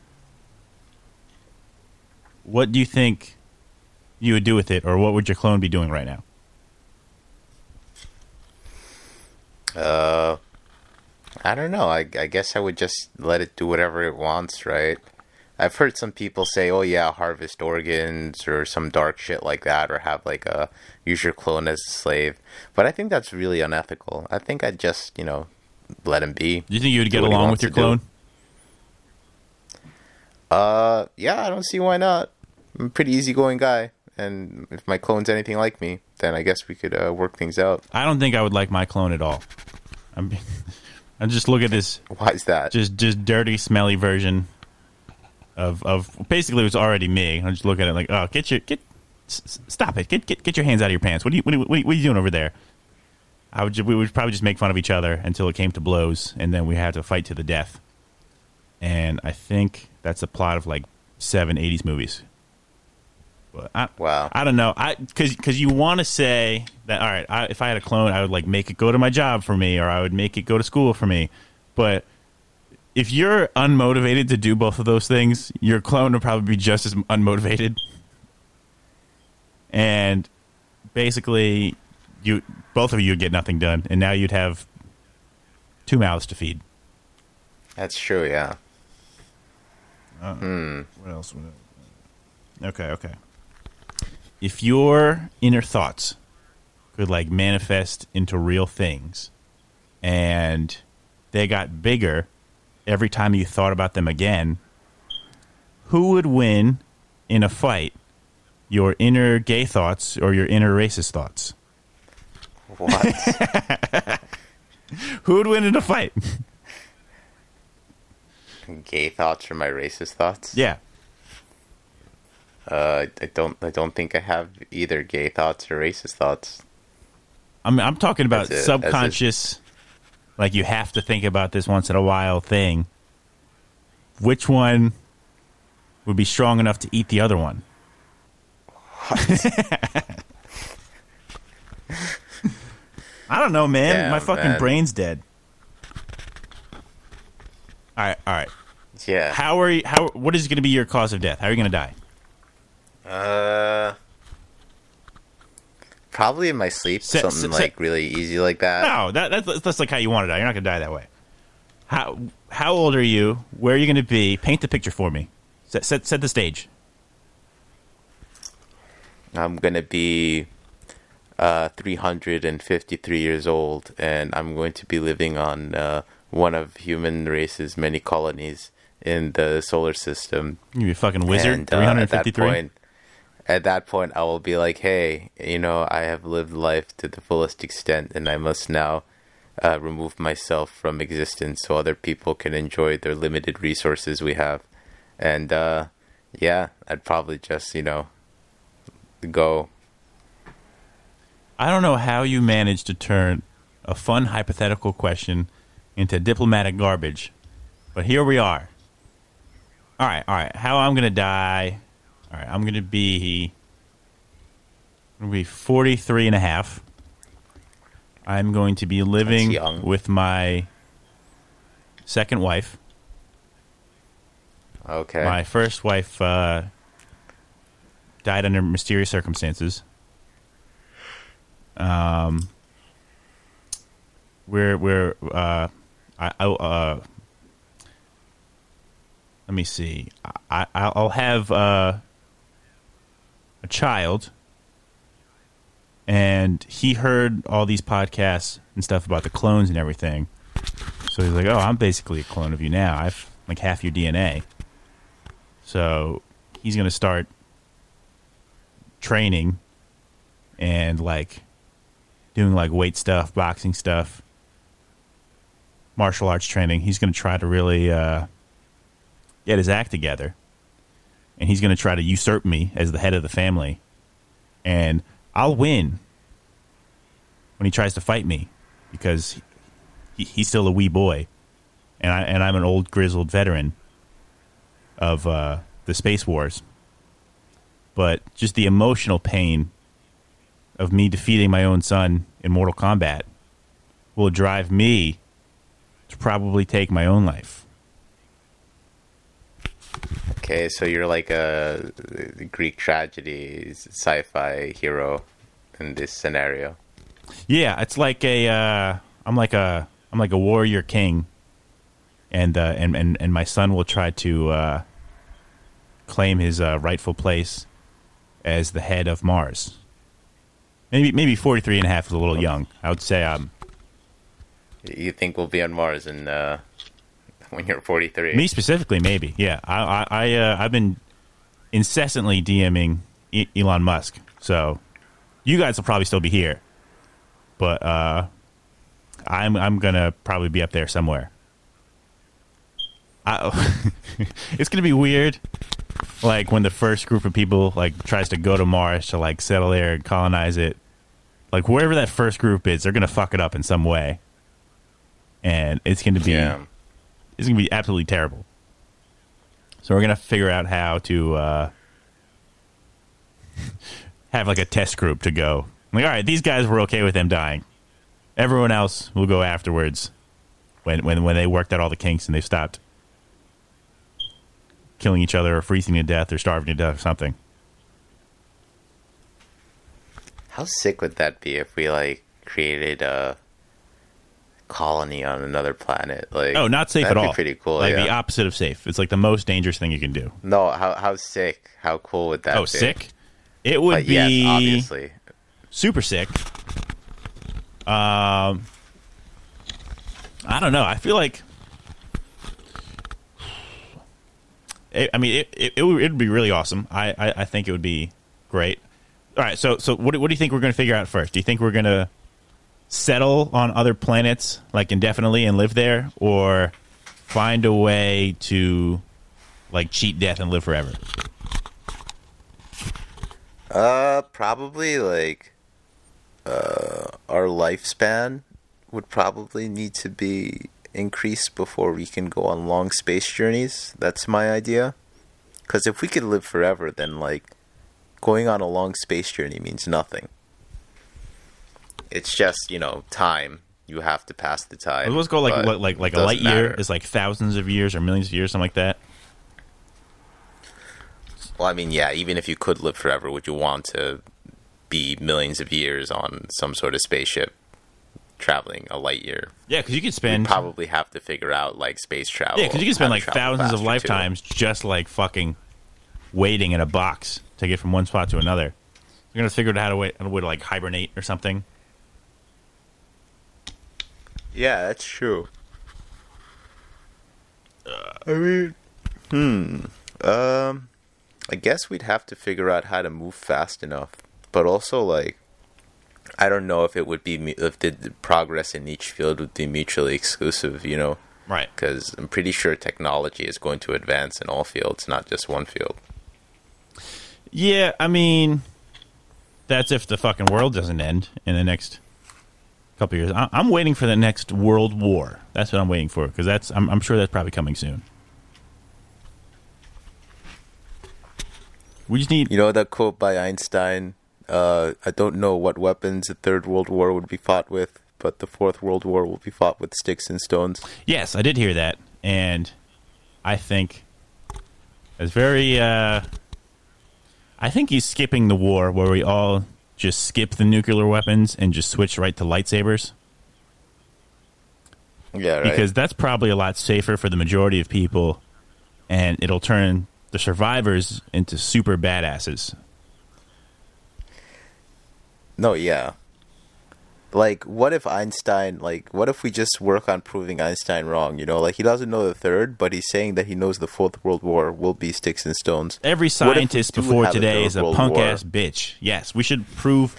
what do you think you would do with it, or what would your clone be doing right now? Uh, I don't know. I I guess I would just let it do whatever it wants, right? I've heard some people say, "Oh yeah, harvest organs or some dark shit like that, or have like a use your clone as a slave." But I think that's really unethical. I think I'd just you know let him be. Do you think you would get Do what he along with your to do. clone? Uh, yeah, I don't see why not. I'm a pretty easygoing guy, and if my clone's anything like me, then I guess we could uh, work things out. I don't think I would like my clone at all. I'm, I just look at this Why is that? just just dirty, smelly version of of basically it was already me. I just look at it like, oh, get your get s- stop it, get get get your hands out of your pants. What are you what are, you- what are you- what are you doing over there? I would we would probably just make fun of each other until it came to blows, and then we had to fight to the death. And I think that's a plot of like seven '80s movies. But I, Wow. I don't know. I because because you want to say that. All right, I, if I had a clone, I would like make it go to my job for me, or I would make it go to school for me. But if you're unmotivated to do both of those things, your clone will probably be just as unmotivated. and basically, you both of you would get nothing done, and now you'd have two mouths to feed. That's true. Yeah. Hmm. What else? What else? Okay, okay. If your inner thoughts could like manifest into real things, and they got bigger every time you thought about them again, who would win in a fight? Your inner gay thoughts or your inner racist thoughts? What? Who would win in a fight? Gay thoughts or my racist thoughts? yeah. Uh, I don't. I don't think I have either gay thoughts or racist thoughts. I'm I'm talking about a- subconscious, like you have to think about this once in a while thing. Which one would be strong enough to eat the other one? I don't know, man. Damn, My fucking man. brain's dead. All right, all right. Yeah. How are you? How? What is going to be your cause of death? How are you going to die? Uh, probably in my sleep. Something like really easy like that. No, that, that's that's like how you want to die. You're not going to die that way. How how old are you? Where are you going to be? Paint the picture for me. Set set set the stage. I'm gonna be uh 353 years old, and I'm going to be living on uh, one of human race's many colonies in the solar system. You a fucking wizard. And, uh, hundred at that point, I will be like, "Hey, you know, I have lived life to the fullest extent, and I must now uh, remove myself from existence so other people can enjoy their limited resources we have." And uh, yeah, I'd probably just, you know, go. I don't know how you managed to turn a fun hypothetical question into diplomatic garbage, but here we are. All right, all right. How I'm to die? All right, I'm going to be I'm going to be 43 and a half. I'm going to be living with my second wife. Okay. My first wife uh, died under mysterious circumstances. Um, we're we're uh, I, I uh, let me see. I- I'll have uh, a child, and he heard all these podcasts and stuff about the clones and everything. So he's like, "Oh, I'm basically a clone of you now. I've like half your DNA." So he's gonna start training and like doing like weight stuff, boxing stuff, martial arts training. He's gonna try to really uh, get his act together, and he's gonna try to usurp me as the head of the family, and I'll win when he tries to fight me because he, he's still a wee boy, and I and I'm an old grizzled veteran of uh, the space wars. But just the emotional pain of me defeating my own son in Mortal Kombat will drive me to probably take my own life. Okay, so you're like a Greek tragedy sci-fi hero in this scenario. Yeah, it's like a uh, I'm like a I'm like a warrior king, and uh, and and and my son will try to uh, claim his uh, rightful place as the head of Mars. Maybe maybe 43 and a half is a little young. I would say um You think we'll be on Mars in uh, when you're 43? me specifically maybe. Yeah, I I, I uh, I've been incessantly DMing E- Elon Musk. So you guys will probably still be here. But uh I'm I'm going to probably be up there somewhere. I, it's going to be weird like when the first group of people like tries to go to Mars to like settle there and colonize it. Like wherever that first group is, they're going to fuck it up in some way. And it's going to be Yeah. It's gonna be absolutely terrible. So we're gonna figure out how to uh, have like a test group to go. Like, all right, these guys were okay with them dying. Everyone else will go afterwards when when when they worked out all the kinks and they've stopped killing each other or freezing to death or starving to death or something. How sick would that be if we like created a colony on another planet? Like, Oh, not safe that'd at be all. Pretty cool. Like yeah. the opposite of safe. It's like the most dangerous thing you can do. no, how how sick? How cool would that? Be? Oh, be? sick. It would But be yes, obviously. super sick. Um, I don't know. I feel like. It, I mean, it, it, it would it'd be really awesome. I, I, I think it would be great. All right, so so what, what do you think we're going to figure out first? Do you think we're going to settle on other planets like indefinitely and live there, or find a way to like cheat death and live forever? Uh, probably like uh, our lifespan would probably need to be increased before we can go on long space journeys. That's my idea. Because if we could live forever, then like going on a long space journey means nothing. It's just you know time. You have to pass the time. Let's go like like like, like a light doesn't year matter. is like thousands of years or millions of years, something like that. Well, I mean, yeah. Even if you could live forever, would you want to be millions of years on some sort of spaceship traveling a light year? Yeah, because you could spend You'd probably have to figure out like space travel. yeah, because you could spend like thousands of faster, too. lifetimes just like fucking waiting in a box to get from one spot to another. You're gonna figure out how to wait, how to, like hibernate or something. Yeah, that's true. I mean, hmm. Um, I guess we'd have to figure out how to move fast enough, but also like, I don't know if it would be if the, the progress in each field would be mutually exclusive. You know, Right. because I'm pretty sure technology is going to advance in all fields, not just one field. Yeah, I mean, that's if the fucking world doesn't end in the next couple years. I- I'm waiting for the next world war. That's what I'm waiting for because that's I'm, I'm sure that's probably coming soon. We just need You know that quote by Einstein? Uh, I don't know what weapons the Third World War would be fought with, but the Fourth World War will be fought with sticks and stones. Yes, I did hear that, and I think it's very. Uh, I think he's skipping the war where we all just skip the nuclear weapons and just switch right to lightsabers Yeah, right. because that's probably a lot safer for the majority of people, and it'll turn the survivors into super badasses. no, yeah. Like, what if Einstein? Like, what if we just work on proving Einstein wrong? You know, like he doesn't know the third, but he's saying that he knows the Fourth World War will be sticks and stones. Every What if we scientist before today is a world punk war? ass bitch. Yes, we should prove.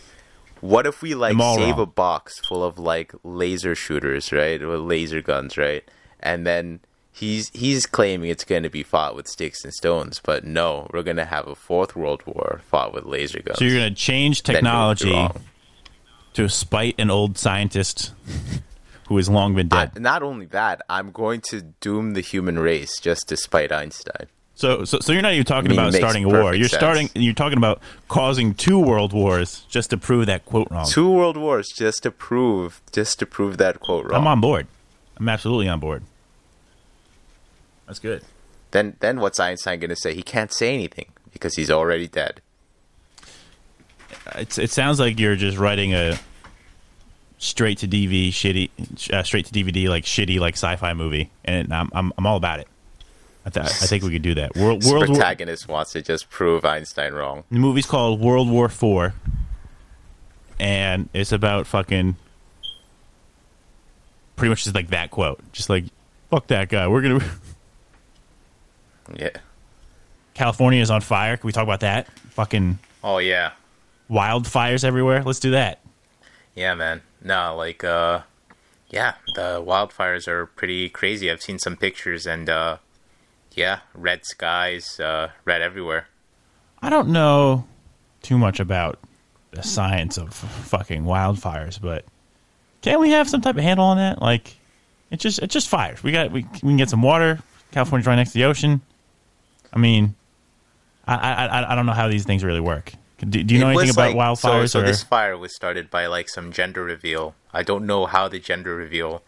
What if we like save wrong. a box full of like laser shooters, right, or laser guns, right, and then he's he's claiming it's going to be fought with sticks and stones, but no, we're going to have a fourth world war fought with laser guns. So you're going to change Then he would be technology. To spite an old scientist who has long been I- dead. not only that, I'm going to doom the human race just to spite Einstein. So, so, so you're not even talking I mean, about starting a war. You're sense. starting. You're talking about causing two world wars just to prove that quote wrong. Two world wars just to prove just to prove that quote wrong. I'm on board. I'm absolutely on board. That's good. Then then what's Einstein going to say? He can't say anything because he's already dead. It's, it sounds like you're just writing a straight to DVD shitty, uh, straight to DVD like shitty like sci-fi movie, and I'm I'm, I'm all about it. I, th- I think we could do that. World World War. protagonist wants to just prove Einstein wrong. The movie's called World War Four, and it's about fucking pretty much just like that quote, just like fuck that guy. We're gonna Yeah. California is on fire. Can we talk about that? Fucking Oh yeah. Wildfires everywhere. Let's do that. Yeah, man. No, like uh yeah, the wildfires are pretty crazy. I've seen some pictures and uh yeah, red skies, uh red everywhere. I don't know too much about the science of fucking wildfires, but can't we have some type of handle on that? Like, it just it just fires. We got we, we can get some water. California's right next to the ocean. I mean, I I I, I don't know how these things really work. Do, do you know It anything was about like- wildfires? So, so or this fire was started by like some gender reveal. I don't know how the gender reveal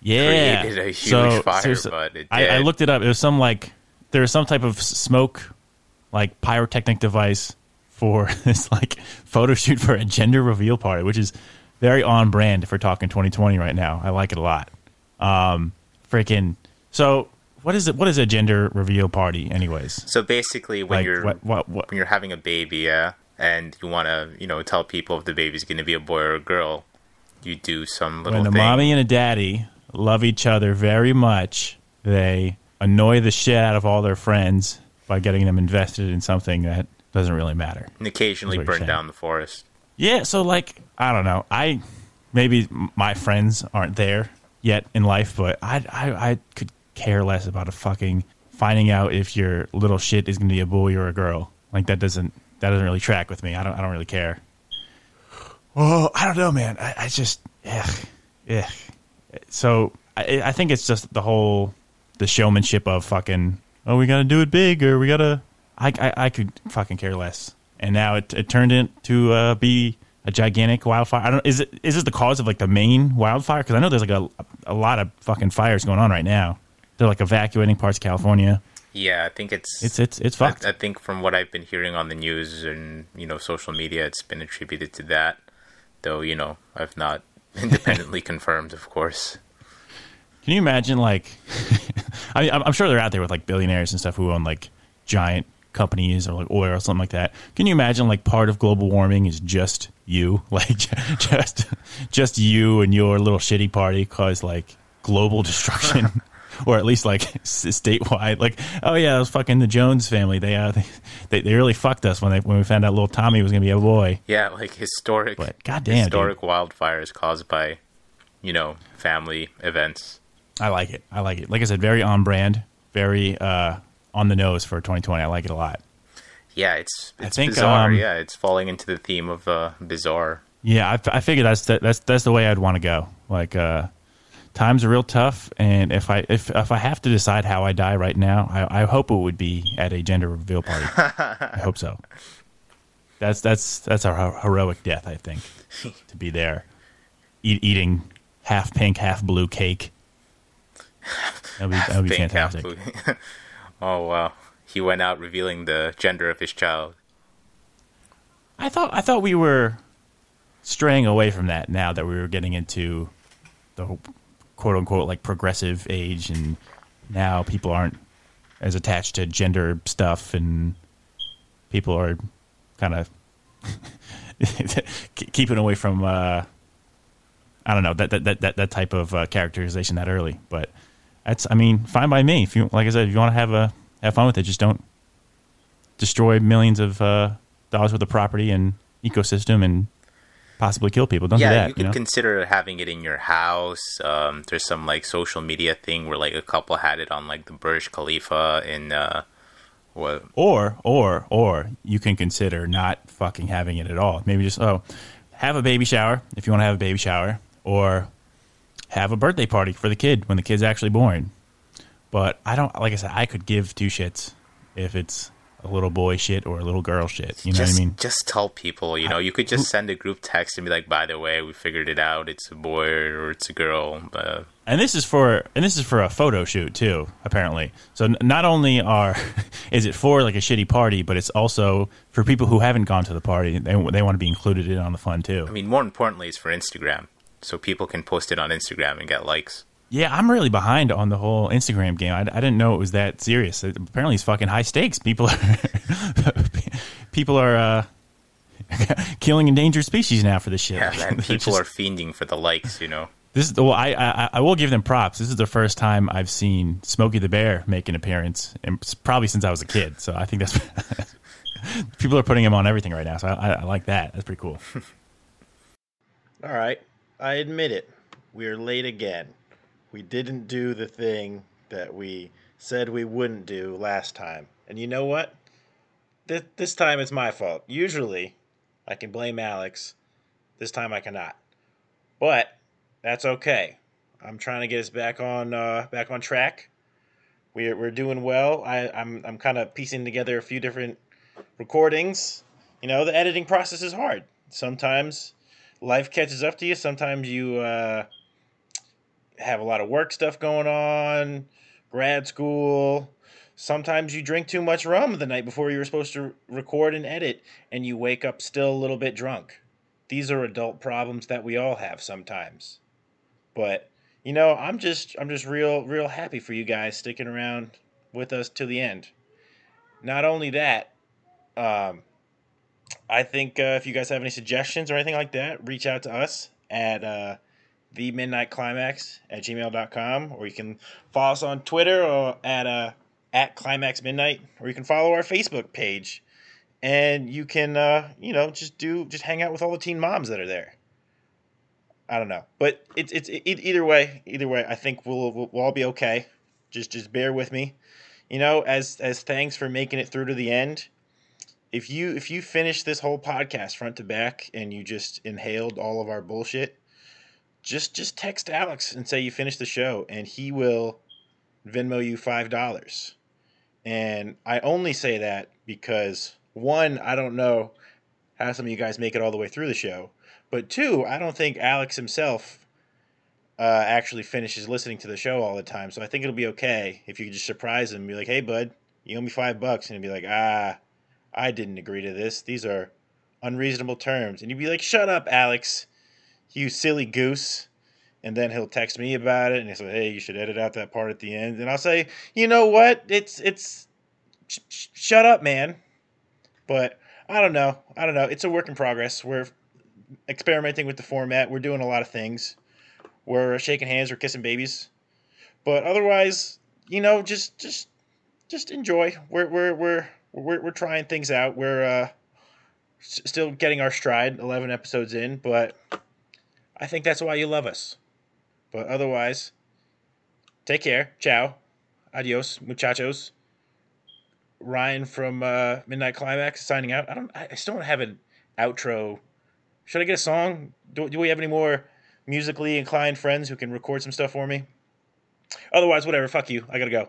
yeah, created a huge So, fire, but it I, I looked it up. It was some like there was some type of smoke, like pyrotechnic device for this like photo shoot for a gender reveal party, which is very on brand if we're talking 2020 right now. I like it a lot. Um, freaking. So what is it? What is a gender reveal party, anyways? So basically, when Like, you're what- what- what- when you're having a baby, yeah, and you want to, you know, tell people if the baby's going to be a boy or a girl, you do some little When the thing. mommy and a daddy love each other very much, they annoy the shit out of all their friends by getting them invested in something that doesn't really matter. and occasionally That's what you're burn down the forest. Yeah, so like I don't know. I maybe my friends aren't there yet in life, but I I, I could care less about a fucking finding out if your little shit is going to be a boy or a girl. Like that doesn't that doesn't really track with me. I don't I don't really care. Oh, I don't know, man. I, I just ugh, ugh. So I, I think it's just the whole the showmanship of fucking. Oh, we got to do it big, or we got to. I, I I could fucking care less. And now it, it turned into uh, be a gigantic wildfire. I don't. Is it is this the cause of like the main wildfire? Because I know there's like a a lot of fucking fires going on right now. They're like evacuating parts of California. Yeah, I think it's It's it's it's I, fucked. I think from what I've been hearing on the news and you know social media, it's been attributed to that. Though you know I've not independently confirmed, of course. Can you imagine like I mean, I'm I'm sure they're out there with like billionaires and stuff who own like giant companies or like oil or something like that. Can you imagine like part of global warming is just you, like just just you and your little shitty party cause like global destruction or at least like statewide like oh yeah, it was fucking the Jones family. They uh they, they really fucked us when they when we found out little Tommy was going to be a boy. Yeah, like historic, But goddamn, historic wildfires caused by, you know, family events. I like it. I like it. Like I said, very on brand, very uh on the nose for 2020. I like it a lot. Yeah, it's I it's think, bizarre. um, yeah, it's falling into the theme of uh, bizarre. Yeah, I, I figured that's the, that's that's the way I'd want to go. Like, uh, times are real tough, and if I if if I have to decide how I die right now, I, I hope it would be at a gender reveal party. I hope so. That's that's that's a heroic death, I think, to be there, eat, eating half pink, half blue cake. That'd be, that'd be half fantastic. oh wow, he went out revealing the gender of his child. I thought I thought we were straying away from that now that we were getting into the quote unquote like progressive age and now people aren't as attached to gender stuff and people are kind of keeping away from uh I don't know that that that that, type of uh, characterization that early. But that's I mean fine by me. If you like I said if you want to have a have fun with it just don't destroy millions of uh, dollars worth of property and ecosystem and possibly kill people. Don't yeah, do that. you You, could know? consider having it in your house. Um, there's some like social media thing where like a couple had it on like the Burj Khalifa in uh, what or or or you can consider not fucking having it at all. Maybe just oh, have a baby shower if you want to have a baby shower, or have a birthday party for the kid when the kid's actually born. But I don't like I said I could give two shits if it's a little boy shit or a little girl shit. You know just what I mean? just tell people. You know, you could just send a group text and be like, "By the way, we figured it out. It's a boy or it's a girl." Uh, and this is for and this is for a photo shoot too apparently so n- not only are is it for like a shitty party but it's also for people who haven't gone to the party they, they want to be included in on the fun too I mean, more importantly, it's for Instagram, so people can post it on Instagram and get likes. Yeah i'm really behind on the whole instagram game i, I didn't know it was that serious It- apparently it's fucking high stakes people are people are uh killing endangered species now for this shit Yeah, man, people just- are fiending for the likes. You know. This is well, I, I I will give them props. This is the first time I've seen Smokey the Bear make an appearance, and probably since I was a kid. So I think that's people are putting him on everything right now. So I, I, I like that. That's pretty cool. All right, I admit it. We're late again. We didn't do the thing that we said we wouldn't do last time. And you know what? This, this time it's my fault. Usually, I can blame Alex. This time I cannot. But that's okay. I'm trying to get us back on uh, back on track. We're we're doing well. I, I'm I'm kind of piecing together a few different recordings. You know, the editing process is hard. Sometimes life catches up to you. Sometimes you uh, have a lot of work stuff going on, grad school. sometimes you drink too much rum the night before you were supposed to record and edit, and you wake up still a little bit drunk. These are adult problems that we all have sometimes. But you know, I'm just I'm just real real happy for you guys sticking around with us to the end. Not only that, um, I think uh, if you guys have any suggestions or anything like that, reach out to us at uh, the midnight climax at gmail.com or you can follow us on Twitter or at uh, at climax midnight or you can follow our Facebook page and you can uh, you know just do just hang out with all the teen moms that are there. I don't know, but it's it's it, either way. Either way, I think we'll, we'll we'll all be okay. Just just bear with me. You know, as as thanks for making it through to the end. If you if you finish this whole podcast front to back and you just inhaled all of our bullshit, just just text Alex and say you finished the show, and he will Venmo you five dollars. And I only say that because one, I don't know how some of you guys make it all the way through the show. But two, I don't think Alex himself uh, actually finishes listening to the show all the time. So I think it'll be okay if you could just surprise him and be like, hey, bud, you owe me five bucks. And he'd be like, ah, I didn't agree to this. These are unreasonable terms. And you'd be like, shut up, Alex, you silly goose. And then he'll text me about it and he'll say, hey, you should edit out that part at the end. And I'll say, you know what? It's, it's, sh- sh- shut up, man. But I don't know. I don't know. It's a work in progress. We're experimenting with the format. We're doing a lot of things. We're shaking hands. We're kissing babies. But otherwise, you know, just just just enjoy. We're we're we're we're, we're trying things out. We're uh, still getting our stride. Eleven episodes in, but I think that's why you love us. But otherwise, take care. Ciao. Adios, muchachos. Ryan from uh, Midnight Climax signing out. I don't. I still don't have an outro. Should I get a song? Do, do we have any more musically inclined friends who can record some stuff for me? Otherwise, whatever. Fuck you. I gotta go.